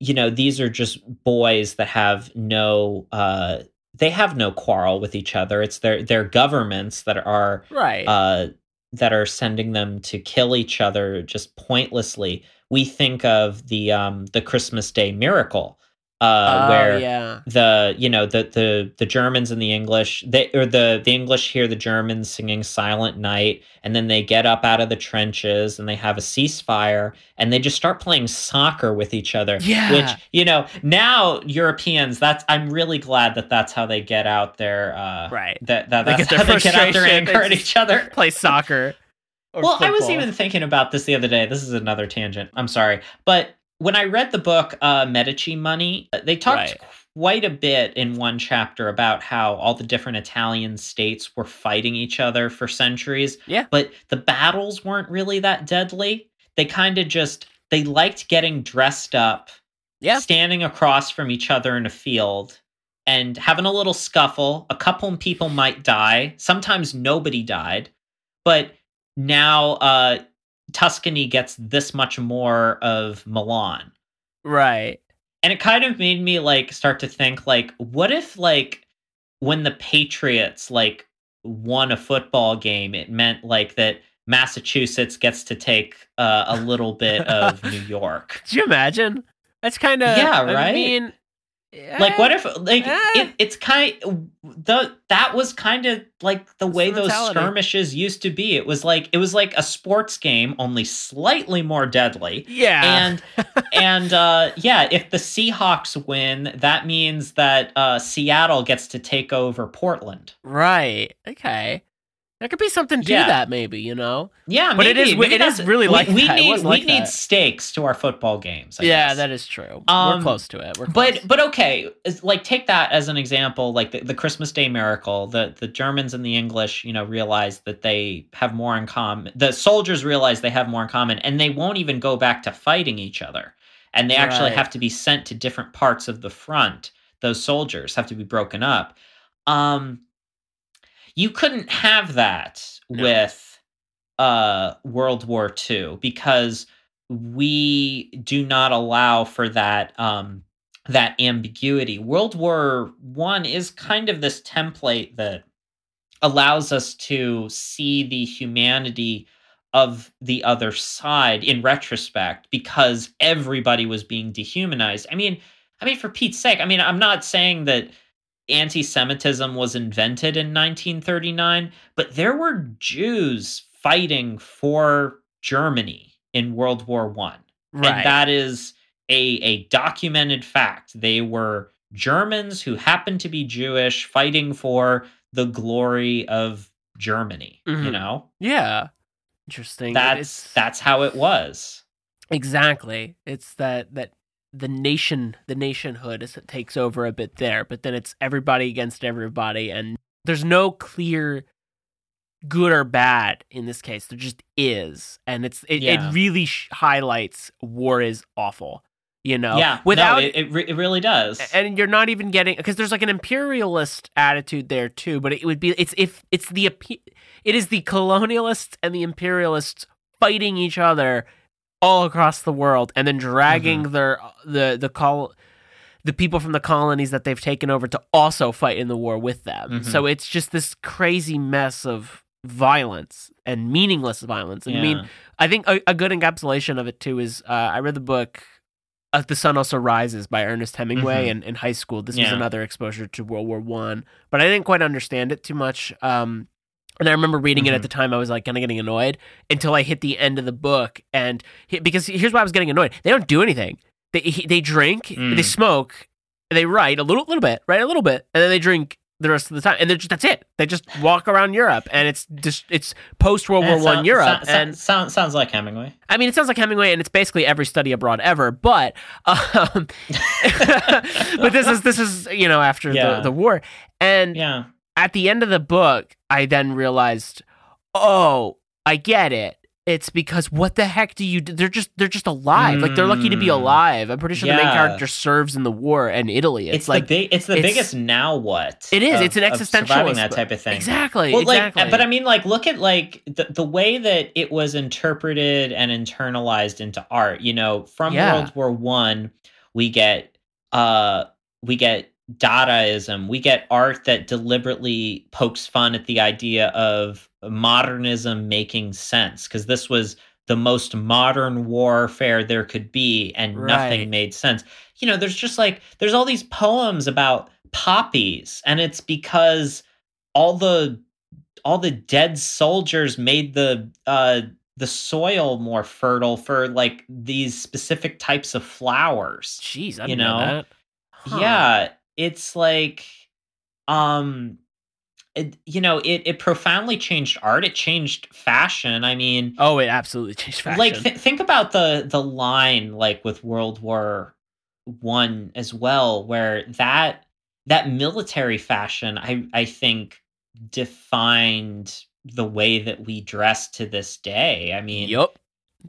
you know these are just boys that have no uh they have no quarrel with each other it's their their governments that are right. uh, that are sending them to kill each other just pointlessly. We think of the um, the Christmas Day miracle, uh, Oh, where yeah, the you know the the the Germans and the English they or the the English hear the Germans singing Silent Night, and then they get up out of the trenches and they have a ceasefire, and they just start playing soccer with each other. Yeah. which you know now Europeans. That's I'm really glad that that's how they get out there. Uh, right. that, that They that's get how they get out there and hurt each other. Play soccer. Well, I was even thinking about this the other day. This is another tangent. I'm sorry, but when I read the book uh, Medici Money, they talked Right. quite a bit in one chapter about how all the different Italian states were fighting each other for centuries. Yeah. but the battles weren't really that deadly. They kind of just they liked getting dressed up Yeah. standing across from each other in a field and having a little scuffle. A couple people might die. Sometimes nobody died. But now uh, Tuscany gets this much more of Milan. Right. And it kind of made me like start to think like what if like when the Patriots like won a football game it meant like that Massachusetts gets to take uh, a little bit of New York. Could you imagine? That's kind of Yeah, right. I right? Like what if like eh. it, it's kind the that was kind of like the way those skirmishes used to be it was like it was like a sports game only slightly more deadly Yeah. and and uh yeah if the seahawks win that means that uh seattle gets to take over portland right. Okay. There could be something to Yeah. that, maybe. You know. yeah But it maybe, is- maybe it is really like we that. need we like need that. stakes to our football games I yeah, guess. that is true. Um, We're close to it. We're but close. but okay like take that as an example like the, the christmas day miracle the the germans and the english you know realize that they have more in common the soldiers realize they have more in common and they won't even go back to fighting each other and they actually Right. have to be sent to different parts of the front those soldiers have to be broken up um you couldn't have that No. with uh world war ii because we do not allow for that um that ambiguity world war one is kind of this template that allows us to see the humanity of the other side in retrospect because everybody was being dehumanized. I mean, I mean for Pete's sake, I mean I'm not saying that anti-Semitism was invented in 1939, but there were Jews fighting for Germany in World War 1. Right. And that is a a documented fact. They were Germans who happened to be Jewish fighting for the glory of Germany, you Mhm. know? yeah. Interesting. That's It's- that's how it was. Exactly. It's that that the nation the nationhood is, takes over a bit there, but then it's everybody against everybody and there's no clear good or bad in this case. There just is. And it's it, Yeah. it really sh- highlights war is awful. You know, yeah, without no, it it, re- it really does. and you're not even getting because there's like an imperialist attitude there too but it would be it's if it's the it is the colonialists and the imperialists fighting each other all across the world and then dragging Mm-hmm. their the the col the people from the colonies that they've taken over to also fight in the war with them Mhm. so it's just this crazy mess of violence and meaningless violence and i mean I think a, a good encapsulation of it too is uh, I read the book uh, "The Sun Also Rises" by Ernest Hemingway Mhm. in, in high school. This was another exposure to World War One, but I didn't quite understand it too much. Um, and I remember reading it at Mhm. the time. I was like kind of getting annoyed until I hit the end of the book, and he, because here's why I was getting annoyed: they don't do anything. They he, they drink, Mm. they smoke, they write a little little bit, write a little bit, and then they drink the rest of the time, and they're just, that's it. They just walk around Europe, and it's just it's post World War One Europe, sound- and sound- sounds like Hemingway. I mean, it sounds like Hemingway, and it's basically every study abroad ever. But, um, but this is this is you know after Yeah. the, the war, and Yeah. At the end of the book, I then realized, oh, I get it. It's because what the heck do you? do? They're just they're just alive. Like they're lucky to be Mm. alive. I'm pretty sure the main character serves in the war in Italy. It's, It's, like the big. It's the it's- biggest now what. It is. of- It's an existential surviving that type of thing. exactly, Well, exactly. like, but I mean, like, look at like the the way that it was interpreted and internalized into art. You know, from Yeah. World War One, we get uh we get Dadaism. We get art that deliberately pokes fun at the idea of modernism making sense because this was the most modern warfare there could be and Right. nothing made sense. You know, there's just like there's all these poems about poppies and it's because all the all the dead soldiers made the uh the soil more fertile for like these specific types of flowers. jeez, I you know. Huh. Yeah, it's like um it, you know, it it profoundly changed art. It changed fashion. I mean, Oh, it absolutely changed fashion. like th- think about the the line like with World War 1 as well where that that military fashion I I think defined the way that we dress to this day. I mean, Yup.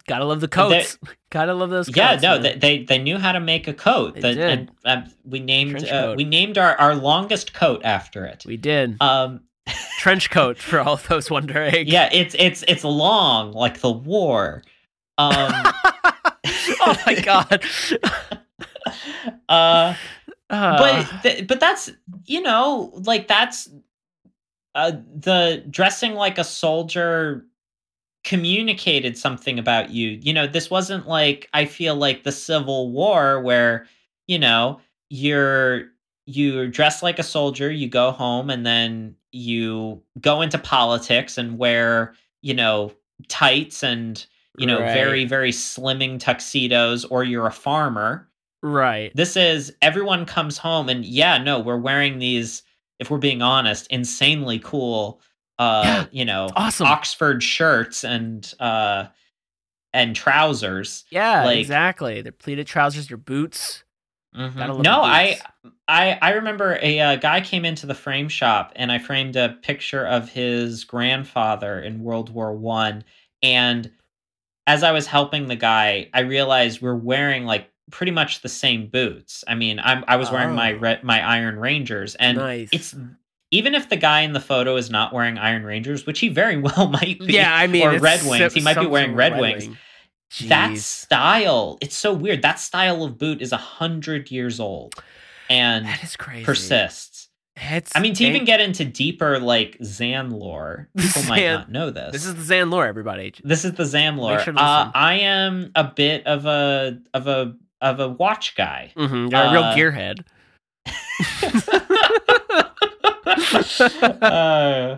Gotta love the coats. Gotta love those coats. yeah, no, man. they, they they knew how to make a coat. They that, did. And, uh, we named uh, we named our, our longest coat after it. we did. Um, Trench coat for all those wondering. yeah, it's it's it's long like the war. Um, oh my god. uh, Uh, but th- but that's you know like that's uh, the dressing like a soldier communicated something about you you know this wasn't like i feel like the civil war where you know you're you're dressed like a soldier you go home and then you go into politics and wear you know tights and you know Right. very very slimming tuxedos or you're a farmer right. this is everyone comes home and yeah, no, we're wearing these, if we're being honest, insanely cool uh, Yeah, you know, awesome. Oxford shirts and uh and trousers. Yeah, like- exactly. Their pleated trousers, your boots. Mhm. No, the I. I I remember a uh, guy came into the frame shop and I framed a picture of his grandfather in World War 1 and as I was helping the guy, I realized we're wearing like pretty much the same boots. I mean, I'm I was wearing my Oh. red, my Iron Rangers and nice. it's even if the guy in the photo is not wearing Iron Rangers, which he very well might be, yeah, I mean, or Red Wings, si- he might be wearing Red Wings. Wing. That style, it's so weird. That style of boot is a hundred years old and that is crazy. persists. It's I mean, to even get into deeper like Xan lore, people might not know this. this is the Xan lore, everybody. This is the Xan lore. sure uh. I am a bit of a of a of a watch guy. Mm-hmm. You're a real Uh, gearhead. uh,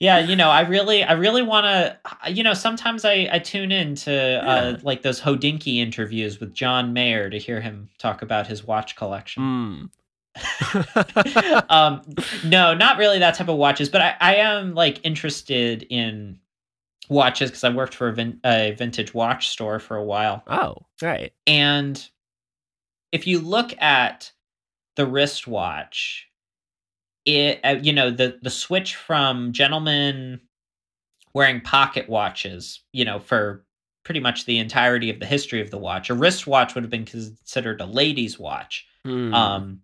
yeah, you know, I really, I really want to. You know, sometimes I I tune in to uh, Yeah. like those Hodinkee interviews with John Mayer to hear him talk about his watch collection. Mm. um, no, not really that type of watches, but I, I am like interested in watches because I worked for a, vin- a vintage watch store for a while. Oh, right. And if you look at the wristwatch, it uh, you know the the switch from gentlemen wearing pocket watches, you know, for pretty much the entirety of the history of the watch. A wristwatch would have been considered a lady's watch. Mm. Um,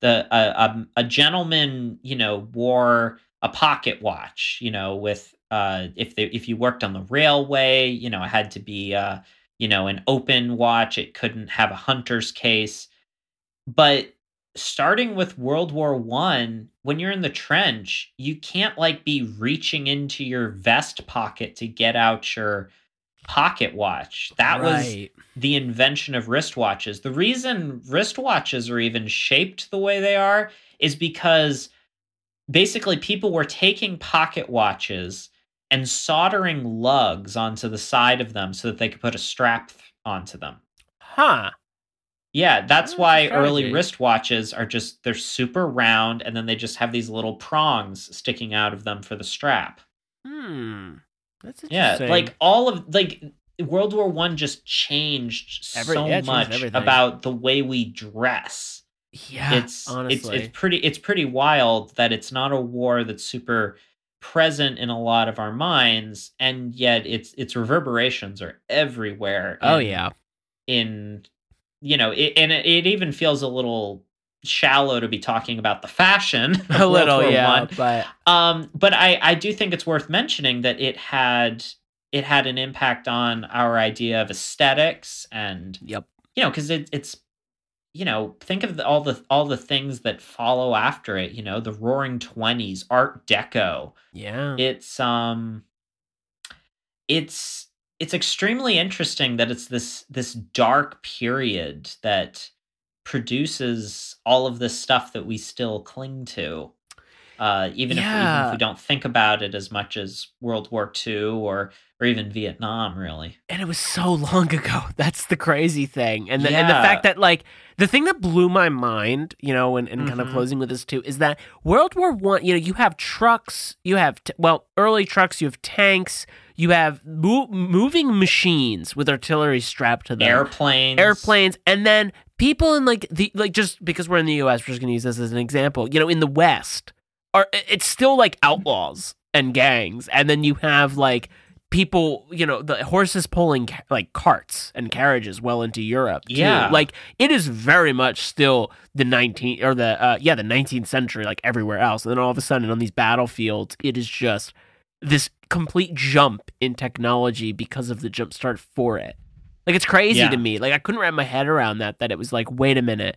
the a, a a gentleman, you know, wore a pocket watch, you know, with uh, if they if you worked on the railway, you know, it had to be uh, you know, an open watch. It couldn't have a hunter's case. But starting with World War One, when you're in the trench, you can't like be reaching into your vest pocket to get out your pocket watch. That was the invention of wristwatches. The reason wristwatches are even shaped the way they are is because basically people were taking pocket watches and soldering lugs onto the side of them so that they could put a strap onto them. Huh. Yeah, that's That's why early wristwatches are just they're super round and then they just have these little prongs sticking out of them for the strap. Hmm. That's Yeah, like all of like World War One just changed Every- so yeah, it changed much about the way we dress. yeah. it's honestly. it's it's pretty it's pretty wild that it's not a war that's super present in a lot of our minds, and yet its its reverberations are everywhere. oh yeah. in you know, it, and it, it even feels a little shallow to be talking about the fashion. A little, yeah. One. But Um, but I I do think it's worth mentioning that it had it had an impact on our idea of aesthetics and yep. you know because it, it's you know think of the, all the all the things that follow after it you know the roaring 20s art deco Yeah. it's um it's it's extremely interesting that it's this this dark period that produces all of this stuff that we still cling to uh, even, if, even if we don't think about it as much as World War II or or even Vietnam, really. and it was so long ago. That's the crazy thing, and the, and the fact that like the thing that blew my mind, you know, and, and kind of Mhm. closing with this too, is that World War One. You know, you have trucks, you have t- well early trucks, you have tanks, you have mo- moving machines with artillery strapped to them, Airplanes, airplanes, and then people in like the like just because we're in the U.S., we're just going to use this as an example. You know, in the West, are it's still like outlaws and gangs, and then you have like people, you know, the horses pulling like carts and carriages well into Europe. too. Yeah. like it is very much still the 19th or the uh, yeah the 19th century, like everywhere else. And then all of a sudden on these battlefields, it is just this complete jump in technology because of the jump start for it. Like it's crazy Yeah. to me. Like I couldn't wrap my head around that. That it was like, wait a minute,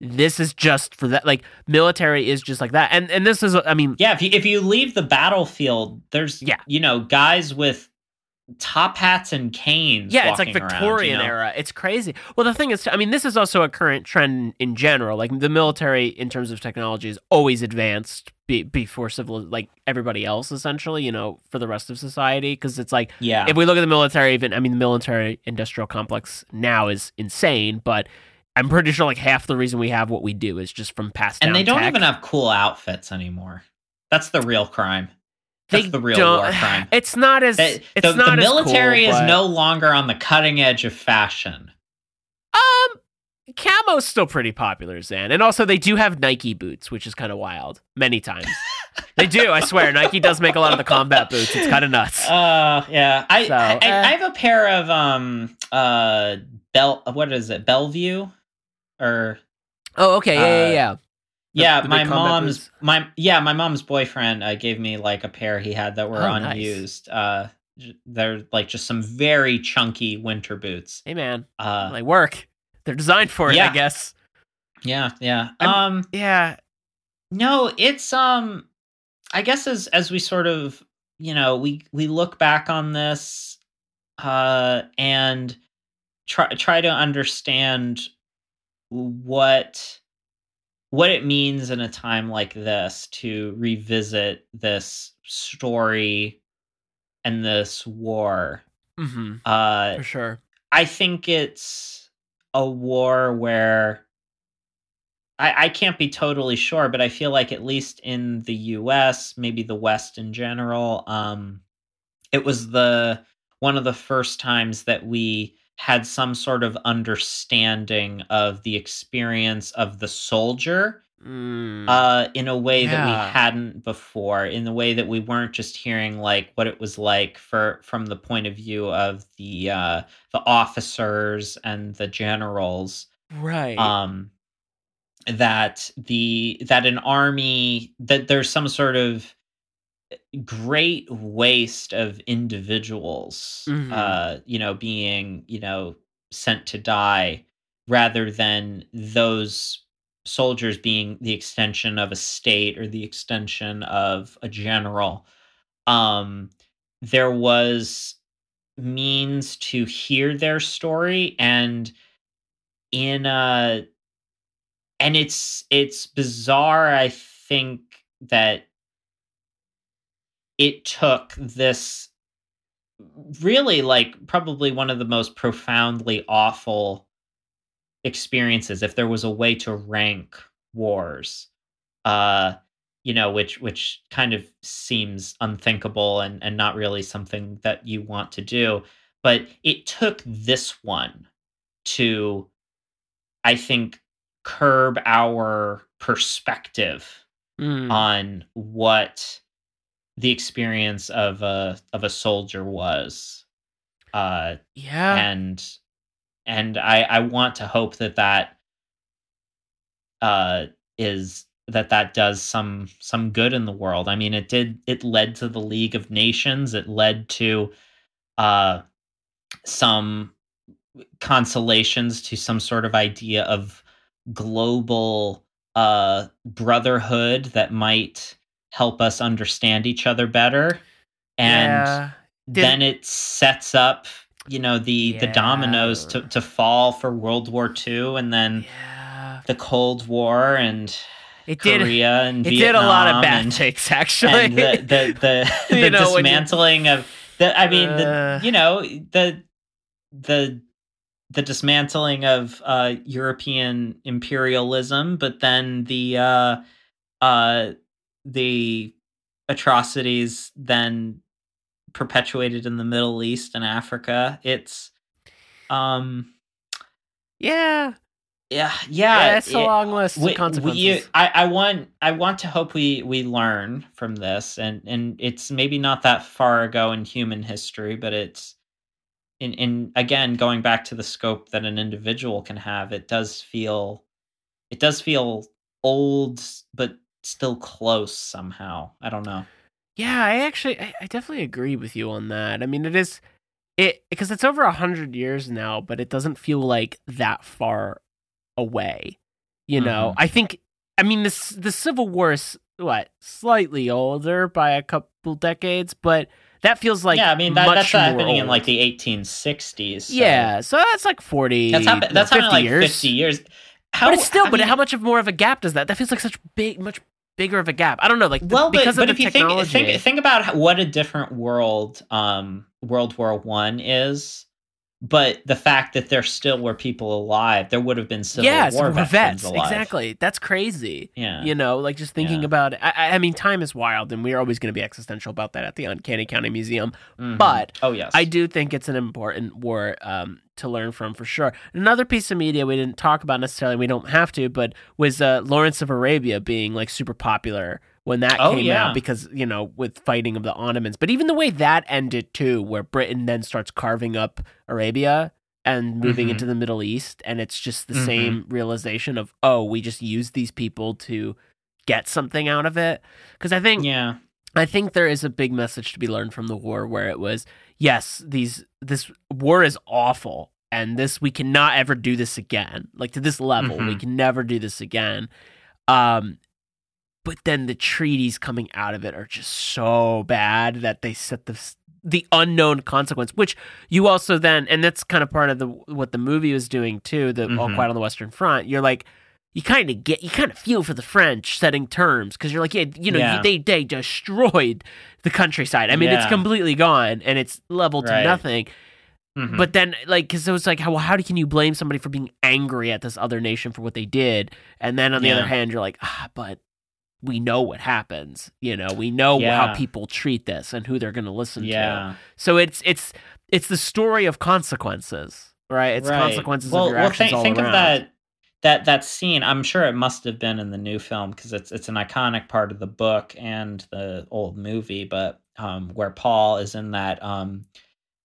this is just for that. Like military is just like that. And and this is, I mean, Yeah, if you if you leave the battlefield, there's Yeah. you know guys with top hats and canes. yeah, it's like walking around, you Victorian know? era. It's crazy. Well, the thing is, I mean, this is also a current trend in general. Like the military, in terms of technology, is always advanced be, before civil, like everybody else, essentially. You know, for the rest of society, because it's like Yeah, if we look at the military, even I mean, the military industrial complex now is insane, but I'm pretty sure like half the reason we have what we do is just from past. and they don't tech. even have cool outfits anymore. That's the real crime. That's They the real war crime. It's not as They- it's the, not the as cool, military is but- no longer on the cutting edge of fashion. um camo's still pretty popular, Xan, and also they do have Nike boots, which is kind of wild. Many times they do. I swear, Nike does make a lot of the combat boots. It's kind of nuts. Uh, yeah. I, So, I, eh. I have a pair of um uh Bell. What is it? Belleville, or oh, okay, yeah, yeah, uh, yeah. The- yeah, the my mom's boots. my yeah my mom's boyfriend uh, gave me like a pair he had that were Oh, nice. unused. Uh, they're like just some very chunky winter boots. Hey, man, Uh, like work. They're designed for it, I guess. yeah, yeah. I'm- Um, Yeah. No, it's um I guess as as we sort of, you know, we we look back on this uh and try try to understand what what it means in a time like this to revisit this story and this war. Mm-hmm. Uh For sure. I think it's a war where I, I can't be totally sure, but I feel like at least in the US, maybe the West in general, um, it was the one of the first times that we had some sort of understanding of the experience of the soldier Mm. uh, in a way that we hadn't before, in the way that we weren't just hearing like what it was like for from the point of view of the uh, the officers and the generals. right. Um, that the that an army that there's some sort of great waste of individuals Mhm. uh you know being you know sent to die rather than those soldiers being the extension of a state or the extension of a general um there was means to hear their story and in a and it's it's bizarre i think that it took this really like probably one of the most profoundly awful experiences if there was a way to rank wars uh you know which which kind of seems unthinkable and and not really something that you want to do but it took this one to i think curb our perspective Mm. on what the experience of a of a soldier was uh yeah. and and i i want to hope that that uh is that that does some some good in the world i mean it did it led to the league of nations it led to uh some consolations to some sort of idea of global uh brotherhood that might help us understand each other better and yeah. Did- then it sets up you know the the dominoes to to fall for world war ii and then yeah. the cold war and It did. korea and It did a lot of Vietnam bad and, takes, actually. and the the the, the know, when you- dismantling of the i mean Uh. the you know the the the dismantling of uh european imperialism but then the uh uh the atrocities then perpetuated in the middle east and africa it's um yeah. yeah Yeah, yeah it's a it- long list we, of consequences. we, I, I want I want to hope we we learn from this and and it's maybe not that far ago in human history but it's in in again going back to the scope that an individual can have it does feel it does feel old but still close somehow I don't know Yeah, I actually, I, I definitely agree with you on that. I mean, it is it because it's over a hundred years now, but it doesn't feel like that far away. You know, Mhm. I think, I mean, this the Civil War is what slightly older by a couple decades, but that feels like yeah I mean that, that's happening in like the 1860s so yeah, so that's like forty. that's happen- that's 50 happening like years. 50 years how but it's still, I but mean, how much of more of a gap does that? That feels like such big, much bigger of a gap. I don't know, like the, well, but, because but of if the you think, think think about what a different world um, World War One is, but the fact that there still were people alive, there would have been Civil yeah, War vets. alive. Exactly. That's crazy. Yeah. You know, like just thinking Yeah. about it. I, I- mean, time is wild, and we're always going to be existential about that at the Uncanny County Museum. Mhm. But oh yes, I do think it's an important war um, to learn from for sure. Another piece of media we didn't talk about necessarily, we don't have to, but was uh, Lawrence of Arabia being like super popular when that Oh, came yeah. out because, you know, with fighting of the Ottomans. But even the way that ended too, where Britain then starts carving up Arabia and moving Mhm. into the Middle East, and it's just the Mhm. same realization of, oh, we just use these people to get something out of it. Because I think Yeah, I think there is a big message to be learned from the war where it was, yes, these this war is awful and this we cannot ever do this again. Like to this level, we Mhm. can never do this again. Um but then the treaties coming out of it are just so bad that they set the the unknown consequence, which you also then, and that's kind of part of the what the movie was doing too. The All Mhm. Quiet on the Western Front. You're like, you kind of get, you kind of feel for the French setting terms because you're like, yeah, you know, Yeah. they they destroyed the countryside. I mean, it's completely gone and it's leveled to Right. nothing. Mhm. But then, like, because it was like, how, well, how can you blame somebody for being angry at this other nation for what they did? And then on the Yeah. other hand, you're like, ah, but we know what happens. You know, we know Yeah. how people treat this and who they're going to listen to. yeah. So it's it's it's the story of consequences, right? It's Right. consequences well, of your well, actions think, think of that that that scene. I'm sure it must have been in the new film because it's it's an iconic part of the book and the old movie. But um, where Paul is in that um,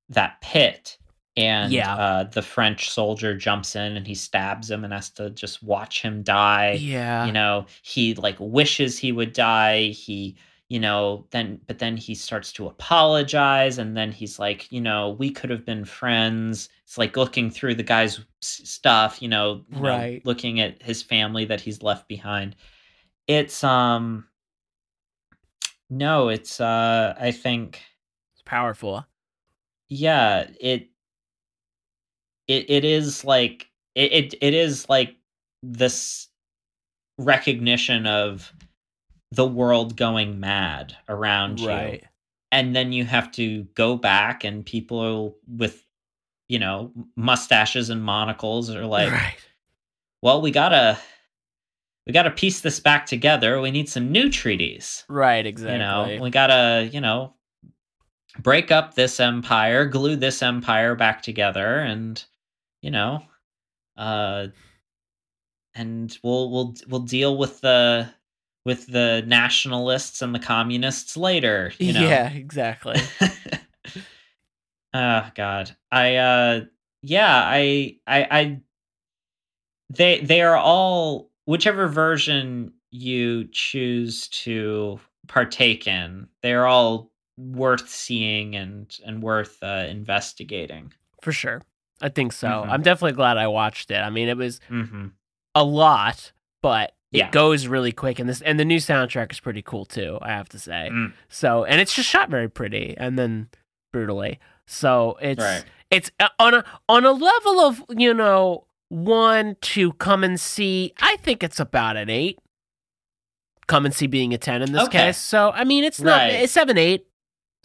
that pit, and Yeah. uh, the French soldier jumps in and he stabs him and has to just watch him die. Yeah, you know he like wishes he would die he you know then but then he starts to apologize and then he's like you know we could have been friends it's like looking through the guy's stuff you know, you know, Right. looking at his family that he's left behind it's um no it's uh i think it's powerful. yeah it it it is like it it, it is like this recognition of the world going mad around you and then you have to go back and people with you know mustaches and monocles are like right. well we gotta we gotta piece this back together we need some new treaties Right. Exactly. you know we gotta you know break up this empire glue this empire back together and you know uh and we'll we'll we'll deal with the with the nationalists and the communists later you know Yeah. Exactly. oh god i uh yeah I, I i they they are all whichever version you choose to partake in they're all worth seeing and and worth uh, investigating For sure. I think so. Mhm. I'm definitely glad I watched it. I mean, it was mm-hmm. a lot, but it Yeah. goes really quick and this and the new soundtrack is pretty cool too, I have to say. Mm. So, and it's just shot very pretty and then brutally. So, it's right it's uh, on a on a level of, you know, 1 to come and see, I think it's about an 8. Come and see being a 10 in this Okay. case. So, I mean, it's not Right. it's 7 8.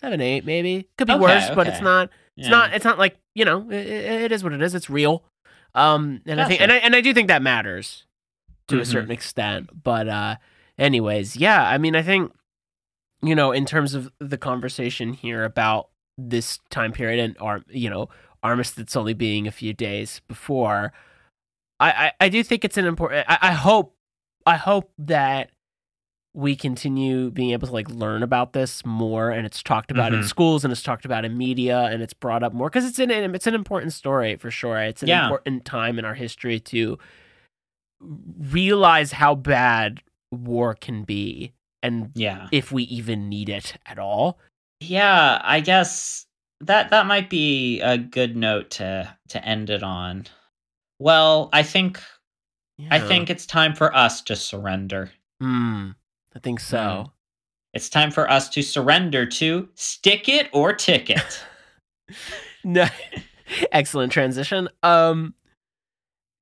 7 8 maybe. Could be Okay, worse, but it's not it's Yeah. not. It's not like you know. It, it is what it is. It's real. Um, and I think, and I and I do think that matters to a Mhm. certain extent. But uh, anyways, yeah. I mean, I think you know, in terms of the conversation here about this time period and arm, you know, armistice only being a few days before, I I, I do think it's an important. I, I hope I hope that we continue being able to like learn about this more and it's talked about in Mhm. schools and it's talked about in media and it's brought up more because it's an it's an important story for sure it's an Yeah. important time in our history to realize how bad war can be and yeah if we even need it at all yeah i guess that that might be a good note to to end it on well i think i think it's time for us to surrender Hmm. I think so. Mm. it's time for us to surrender to stick it or ticket no. Excellent transition. Um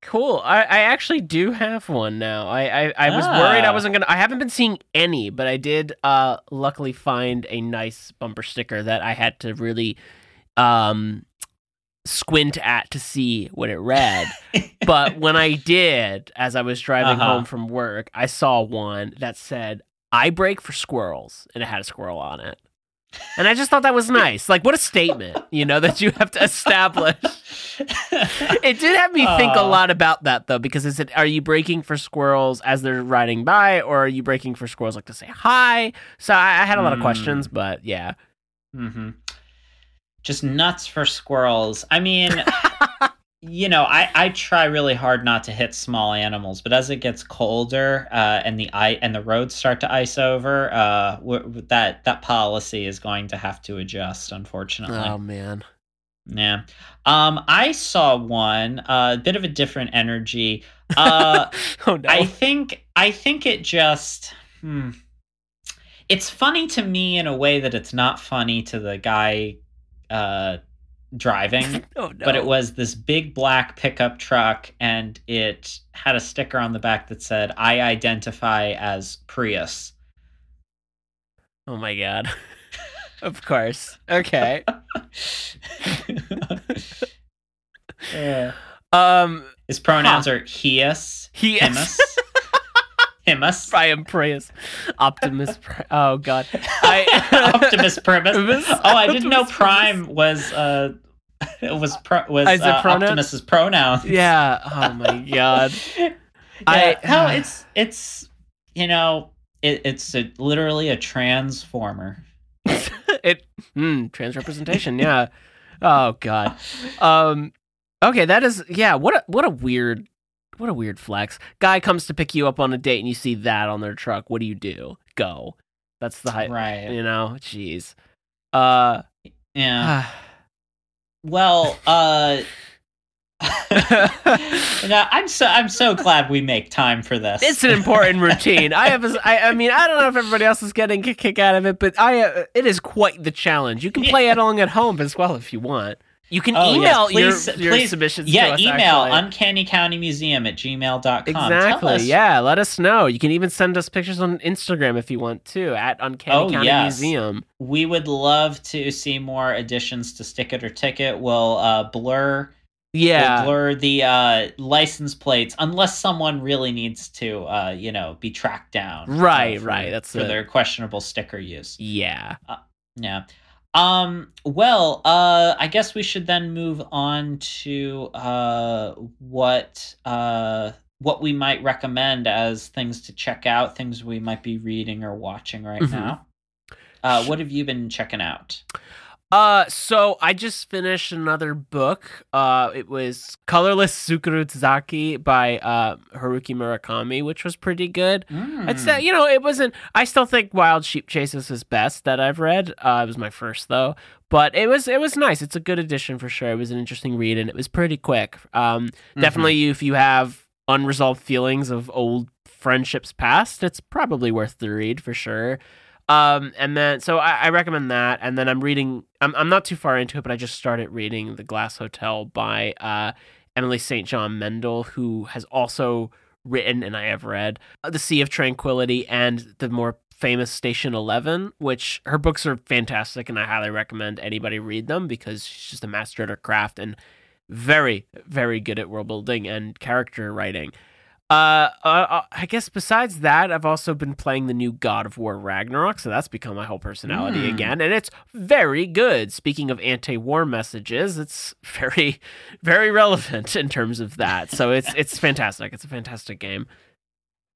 cool. I, I actually do have one now. I i, I was worried i Ah. wasn't gonna i haven't been seeing any but i did uh luckily find a nice bumper sticker that i had to really um squint at to see what it read. But when i did as i was driving Uh-huh. home from work i saw one that said i break for squirrels and it had a squirrel on it. And i just thought that was nice. Like what a statement you know that you have to establish. It did have me think a lot about that though, because is it are you breaking for squirrels as they're riding by, or are you breaking for squirrels like to say hi? So I, I had a lot of Mm. questions, but yeah, hmm Just nuts for squirrels. I mean, you know, I, I try really hard not to hit small animals, but as it gets colder uh, and the i and the roads start to ice over, uh, w- that that policy is going to have to adjust. Unfortunately, oh man, yeah. Um, I saw one, uh, a bit of a different energy. Uh, oh no, I think I think it just hmm. It's funny to me in a way that it's not funny to the guy uh, driving. oh no! But it was this big black pickup truck, and it had a sticker on the back that said, "I identify as Prius." Oh my god! of course. Okay. yeah. Um, His pronouns are heus, he himus, himus, I am Prius. Optimus. Pri- oh god. I Optimus Primus. Primus? Oh, I didn't know Optimus Primus. Prime was uh was pro- was Is it uh, pronoun? Optimus's pronouns. Yeah. Oh my god. yeah. I- no, it's it's you know it, it's a, literally a transformer. it mm, trans representation. Yeah. Oh god. Um. Okay, that is yeah. What a what a weird what a weird flex. Guy comes to pick you up on a date and you see that on their truck. What do you do? Go. That's the hype. Right. You know. Jeez. Uh. Yeah. Well, uh no, I'm so I'm so glad we make time for this. It's an important routine. I have, a, I, I mean, I don't know if everybody else is getting a kick out of it, but I, uh, it is quite the challenge. You can play it along at home as well if you want. You can Oh, yes, email please- your, your please- submissions. yeah, to us, email actually. uncannycountymuseum at gmail.com. Exactly. Tell us, Yeah, let us know. You can even send us pictures on Instagram if you want to at Uncanny Oh, County yes. Museum. We would love to see more additions to Stick It or Ticket. We'll uh, blur Yeah. we'll blur the uh, license plates unless someone really needs to, uh, you know, be tracked down. uh, Right, for- right, that's for it. their questionable sticker use. yeah. Yeah. Um. Well, uh, I guess we should then move on to uh, what uh, what we might recommend as things to check out, things we might be reading or watching right Mhm. now. Uh, what have you been checking out? Uh, so I just finished another book. Uh, it was Colorless Tsukuru Tazaki by uh, Haruki Murakami, which was pretty good. It's Mm. uh, you know it wasn't. I still think Wild Sheep Chase is his best that I've read. Uh, it was my first though, but it was it was nice. It's a good addition for sure. It was an interesting read and it was pretty quick. Um, Mm-hmm. definitely if you have unresolved feelings of old friendships past, it's probably worth the read for sure. Um, and then so I, I recommend that. And then I'm reading. I'm I'm not too far into it, but I just started reading The Glass Hotel by uh, Emily St. John Mandel, who has also written and I have read uh, The Sea of Tranquility and the more famous Station Eleven, which her books are fantastic, and I highly recommend anybody read them because she's just a master at her craft and very very good at world building and character writing. Uh, uh, uh, I guess besides that, I've also been playing the new God of War Ragnarok, so that's become my whole personality Mm. again, and it's very good. Speaking of anti-war messages, it's very, very relevant in terms of that. So it's it's fantastic. It's a fantastic game.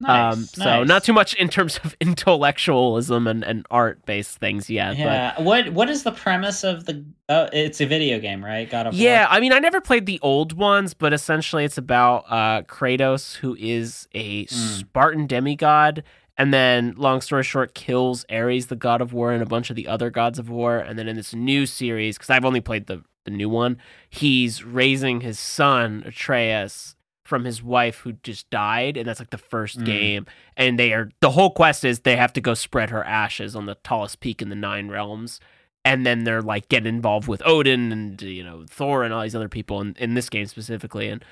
Nice, um, so nice. not too much in terms of intellectualism and, and art based things yet, but Yeah. What What is the premise of the? Uh, it's a video game, right? God of War. Yeah, I mean, I never played the old ones, but essentially it's about uh, Kratos, who is a Spartan demigod, and then, long story short, kills Ares, the god of war, and a bunch of the other gods of war. And then in this new series, because I've only played the, the new one, he's raising his son, Atreus, from his wife who just died. And that's like the first Mm. game. And they are, the whole quest is they have to go spread her ashes on the tallest peak in the Nine Realms and then they're like getting involved with Odin and you know Thor and all these other people in, in this game specifically, and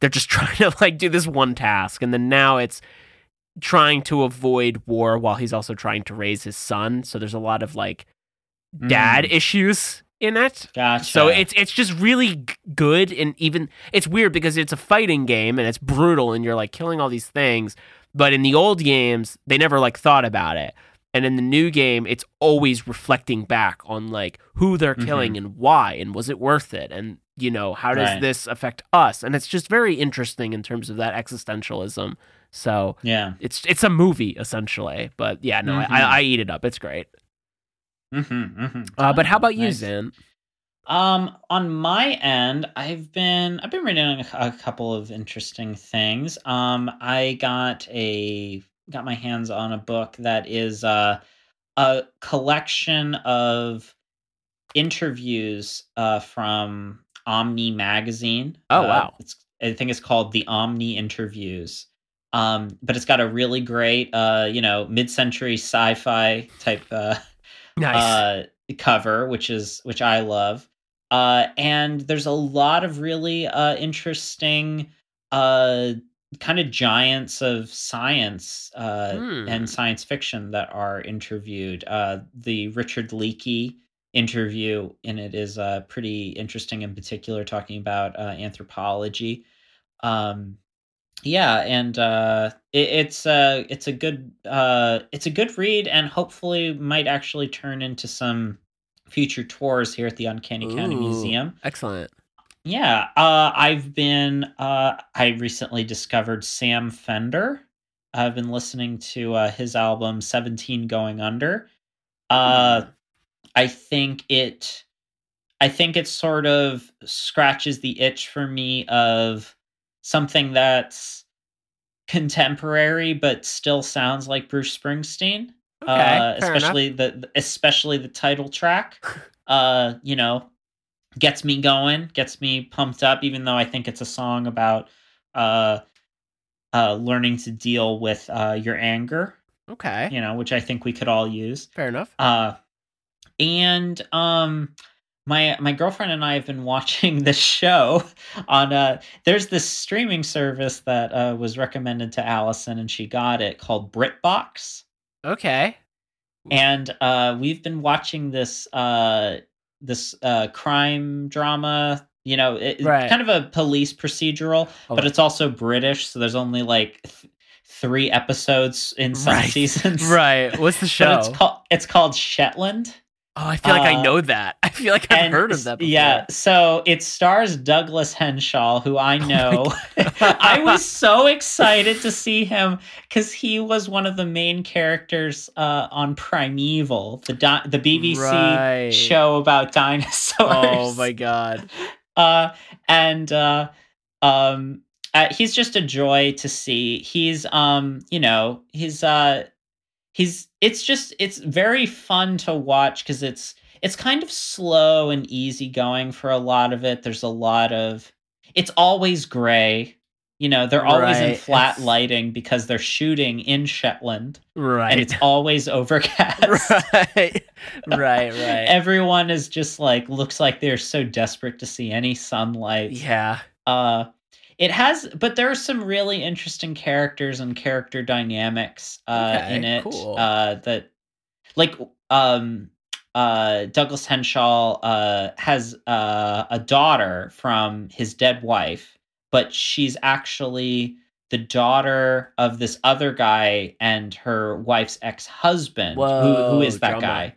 they're just trying to like do this one task, and then now it's trying to avoid war while he's also trying to raise his son. So there's a lot of like dad Mm. issues in it. Gotcha. So it's it's just really good and even it's weird because it's a fighting game and it's brutal and you're like killing all these things, but in the old games they never like thought about it. And in the new game it's always reflecting back on like who they're killing and why and was it worth it and you know how does Right. this affect us? And it's just very interesting in terms of that existentialism. So yeah. it's it's a movie essentially, but yeah, no, Mhm. I, I eat it up. It's great. Mm-hmm, mm-hmm. Uh, but how about you, Nice. Xan? Um, on my end, I've been I've been reading a, a couple of interesting things. Um, I got a got my hands on a book that is uh, a collection of interviews uh, from Omni magazine. Oh, Uh, wow. It's I think it's called the Omni Interviews. Um, but it's got a really great, uh, you know, mid-century sci-fi type uh, Nice. uh, cover, which is which I love. Uh, and there's a lot of really uh, interesting uh, kind of giants of science uh, Hmm. and science fiction that are interviewed. Uh, the Richard Leakey interview in it is uh, pretty interesting, in particular, talking about uh, anthropology. Um, yeah, and uh, it, it's uh, it's a good uh, it's a good read, and hopefully might actually turn into some future tours here at the Uncanny County Museum. Excellent. Yeah, uh, I've been. Uh, I recently discovered Sam Fender. I've been listening to uh, his album "17 Going Under." Uh, I think it. I think it sort of scratches the itch for me of something that's contemporary but still sounds like Bruce Springsteen. Okay. uh, fair enough. especially the especially the title track. uh, you know, gets me going, gets me pumped up. Even though I think it's a song about uh, uh, learning to deal with uh, your anger. Okay. You know, which I think we could all use. Fair enough. Uh, and um, my my girlfriend and I have been watching this show on. Uh, there's this streaming service that uh, was recommended to Allison, and she got it called BritBox Okay. and uh, we've been watching this uh, this uh, crime drama. You know, it, Right. kind of a police procedural, Oh, but it's also British, so there's only like th- three episodes in some Right. seasons. Right. What's the show? It's called it's called Shetland. Oh, I feel like I uh, know that. I feel like I've heard of that before. Yeah, so it stars Douglas Henshall, who I Oh know. I was so excited to see him because he was one of the main characters uh, on Primeval, the di- the BBC Right. show about dinosaurs. Oh my god. Uh, and uh, um, uh, he's just a joy to see. He's um, you know, he's uh, he's it's just it's very fun to watch because it's it's kind of slow and easygoing for a lot of it. There's a lot of it's always gray. You know, they're always in flat it's- lighting because they're shooting in Shetland Right. and it's always overcast. right. Right. Right. Everyone is just like looks like they're so desperate to see any sunlight. yeah. Uh it has but there are some really interesting characters and character dynamics uh Okay, in it cool. uh that like um uh Douglas Henshall uh has uh a daughter from his dead wife but she's actually the daughter of this other guy and her wife's ex-husband who, who Whoa, that drama. guy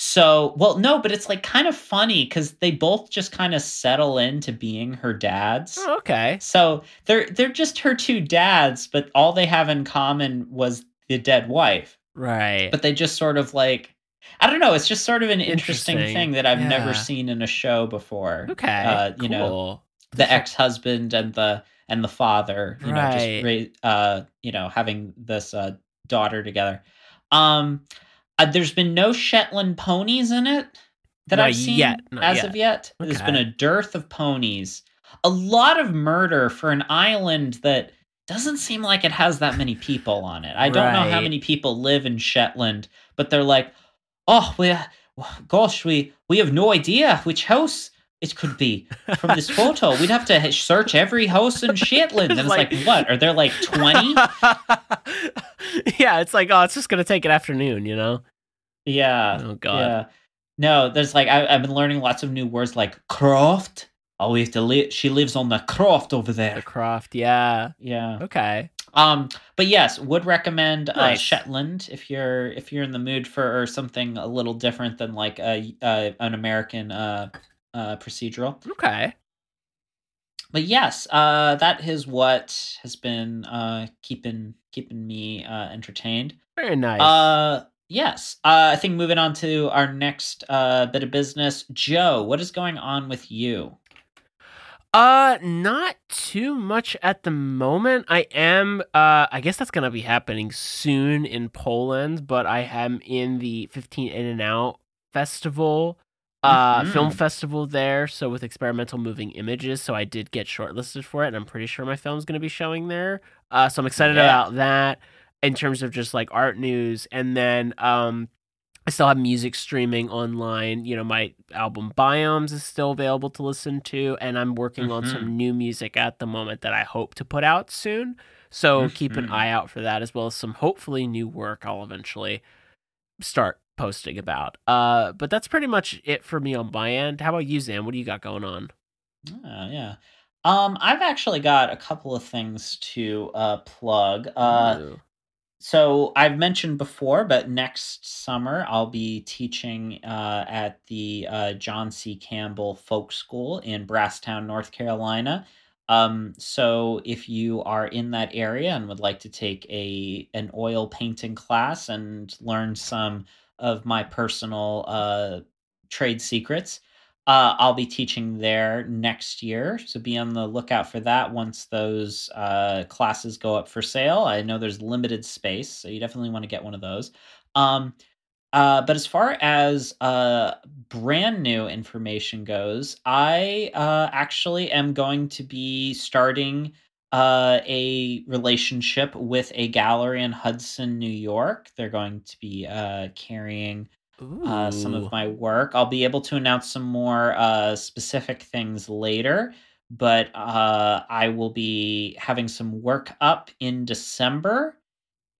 so, well, no, but it's like kind of funny because they both just kind of settle into being her dads. Oh, okay. So they're they're just her two dads, but all they have in common was the dead wife. Right. But they just sort of like I don't know. It's just sort of an interesting, Interesting. thing that I've Yeah. never seen in a show before. okay. uh, you know. The ex husband and the and the father, you know, Right. just ra- uh, you know, having this uh, daughter together. Um, uh, there's been no Shetland ponies in it that Not I've seen yet, as yet. of yet. There's been a dearth of ponies, a lot of murder for an island that doesn't seem like it has that many people on it. I don't know how many people live in Shetland, but they're like, oh, we, gosh, we we have no idea which house it could be from this photo. We'd have to search every house in Shetland. And it's Like- like, what? Are there like 20? yeah, it's like, oh, it's just gonna take an afternoon, you know? Yeah. Oh god. Yeah. No, there's like I, I've been learning lots of new words like croft. Oh, we have to live. She lives on the croft over there. The croft, yeah. Yeah. Okay. Um. But yes, would recommend uh, Shetland if you're if you're in the mood for something a little different than like a uh, an American uh, uh procedural. Okay. But yes, uh, that is what has been uh keeping keeping me uh entertained. Very nice. Uh, yes. Uh, I think moving on to our next uh, bit of business, Joe. What is going on with you? Uh, not too much at the moment. I am, uh, I guess that's gonna be happening soon in Poland, but I am in the 15 In and Out festival, uh, film Mhm. festival there. So with experimental moving images, so I did get shortlisted for it, and I'm pretty sure my film's going to be showing there. Uh, so I'm excited Yeah. about that in terms of just like art news, and then um, I still have music streaming online. You know, my album Biomes is still available to listen to, and I'm working on Mhm. some new music at the moment that I hope to put out soon. So keep an Mhm. eye out for that, as well as some hopefully new work I'll eventually start posting about. Uh, but that's pretty much it for me on my end. How about you, Xan? What do you got going on? Oh, yeah. Um, I've actually got a couple of things to uh, plug. Uh, Ooh. so I've mentioned before, but next summer I'll be teaching uh, at the uh, John C. Campbell Folk School in Brasstown, North Carolina. Um, so if you are in that area and would like to take a an oil painting class and learn some of my personal uh, trade secrets, uh, I'll be teaching there next year. So be on the lookout for that once those uh, classes go up for sale. I know there's limited space, so you definitely want to get one of those. Um, uh, but as far as uh, brand new information goes, I uh, actually am going to be starting uh, a relationship with a gallery in Hudson, New York. They're going to be uh, carrying uh, some of my work. I'll be able to announce some more uh, specific things later, but uh, I will be having some work up in December.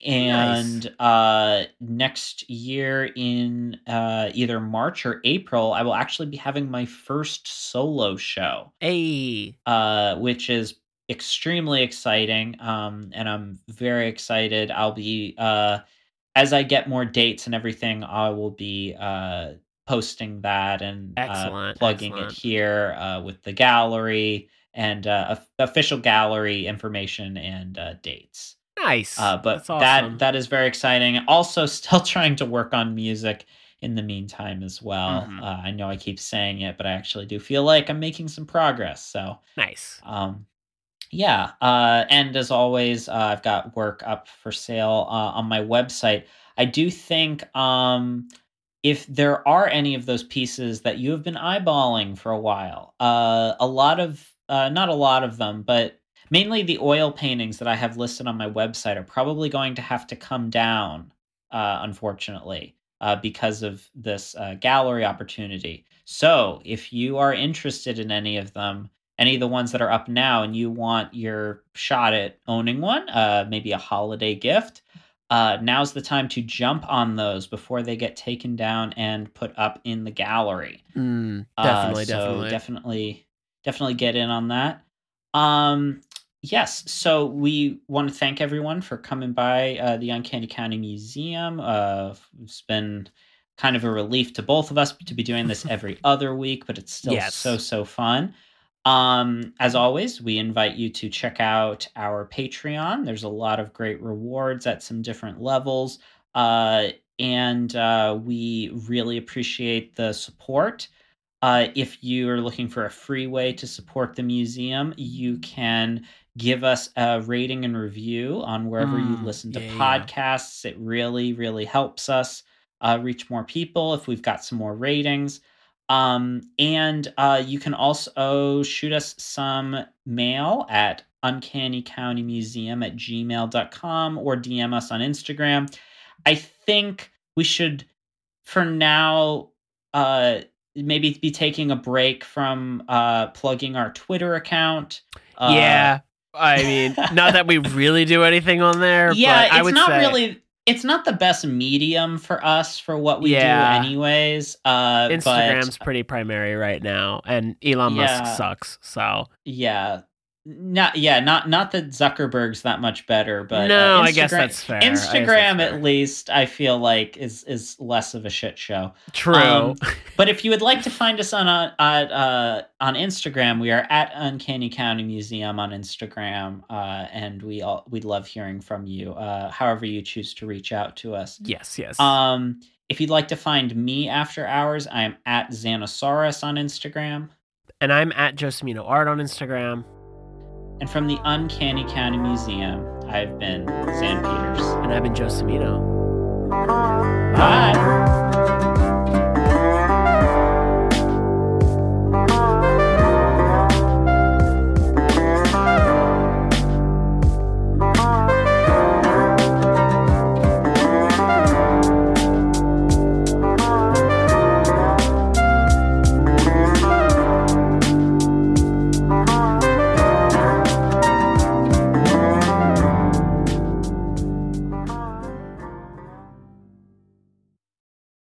And uh, next year, in uh, either March or April, I will actually be having my first solo show Hey. uh, which is extremely exciting. Um, and I'm very excited. I'll be uh, as I get more dates and everything, I will be uh, posting that and uh, plugging excellent. it here uh, with the gallery and uh, official gallery information and uh, dates. Nice. Uh, but That's awesome. that that is very exciting. Also, still trying to work on music in the meantime as well. Mhm. Uh, I know I keep saying it, but I actually do feel like I'm making some progress. So, nice. um, yeah. Uh, and as always, uh, I've got work up for sale uh, on my website. I do think um, if there are any of those pieces that you have been eyeballing for a while, uh, a lot of, uh, not a lot of them, but mainly the oil paintings that I have listed on my website are probably going to have to come down, uh, unfortunately, because of this gallery opportunity. So if you are interested in any of them, any of the ones that are up now, and you want your shot at owning one, uh, maybe a holiday gift, uh, now's the time to jump on those before they get taken down and put up in the gallery. Mm, Uh, definitely, so definitely. definitely, definitely get in on that. Um, yes. So we want to thank everyone for coming by uh, the Uncanny County Museum. Uh, it's been kind of a relief to both of us to be doing this every other week, but it's still Yes. so so fun. Um, as always, we invite you to check out our Patreon. There's a lot of great rewards at some different levels. Uh, and uh, we really appreciate the support. Uh, if you are looking for a free way to support the museum, you can give us a rating and review on wherever you Mm, listen to yeah, yeah. podcasts. It really, really helps us uh, reach more people if we've got some more ratings. Um, and uh, you can also shoot us some mail at uncannycountymuseum at gmail.com or DM us on Instagram. I think we should, for now, uh, maybe be taking a break from uh, plugging our Twitter account. Uh, yeah. I mean, not that we really do anything on there. yeah, but I it's would not say, really. It's not the best medium for us for what we Yeah. do, anyways. Uh, Instagram's but pretty primary right now, and Elon Yeah. Musk sucks. So yeah, not yeah, not not that Zuckerberg's that much better, but no, uh, I guess Instagram- that's fair. I guess that's Instagram, fair. at least, I feel like is is less of a shit show. True. Um, But if you would like to find us on uh, uh, on Instagram, we are at Uncanny County Museum on Instagram, uh, and we all we love hearing from you. Uh, however, you choose to reach out to us. yes, yes. Um, if you'd like to find me after hours, I am at Xanosaurus on Instagram. and I'm at Josemino Art on Instagram, And from the Uncanny County Museum, I've been Xan Peters. and I've been Josemino. Bye.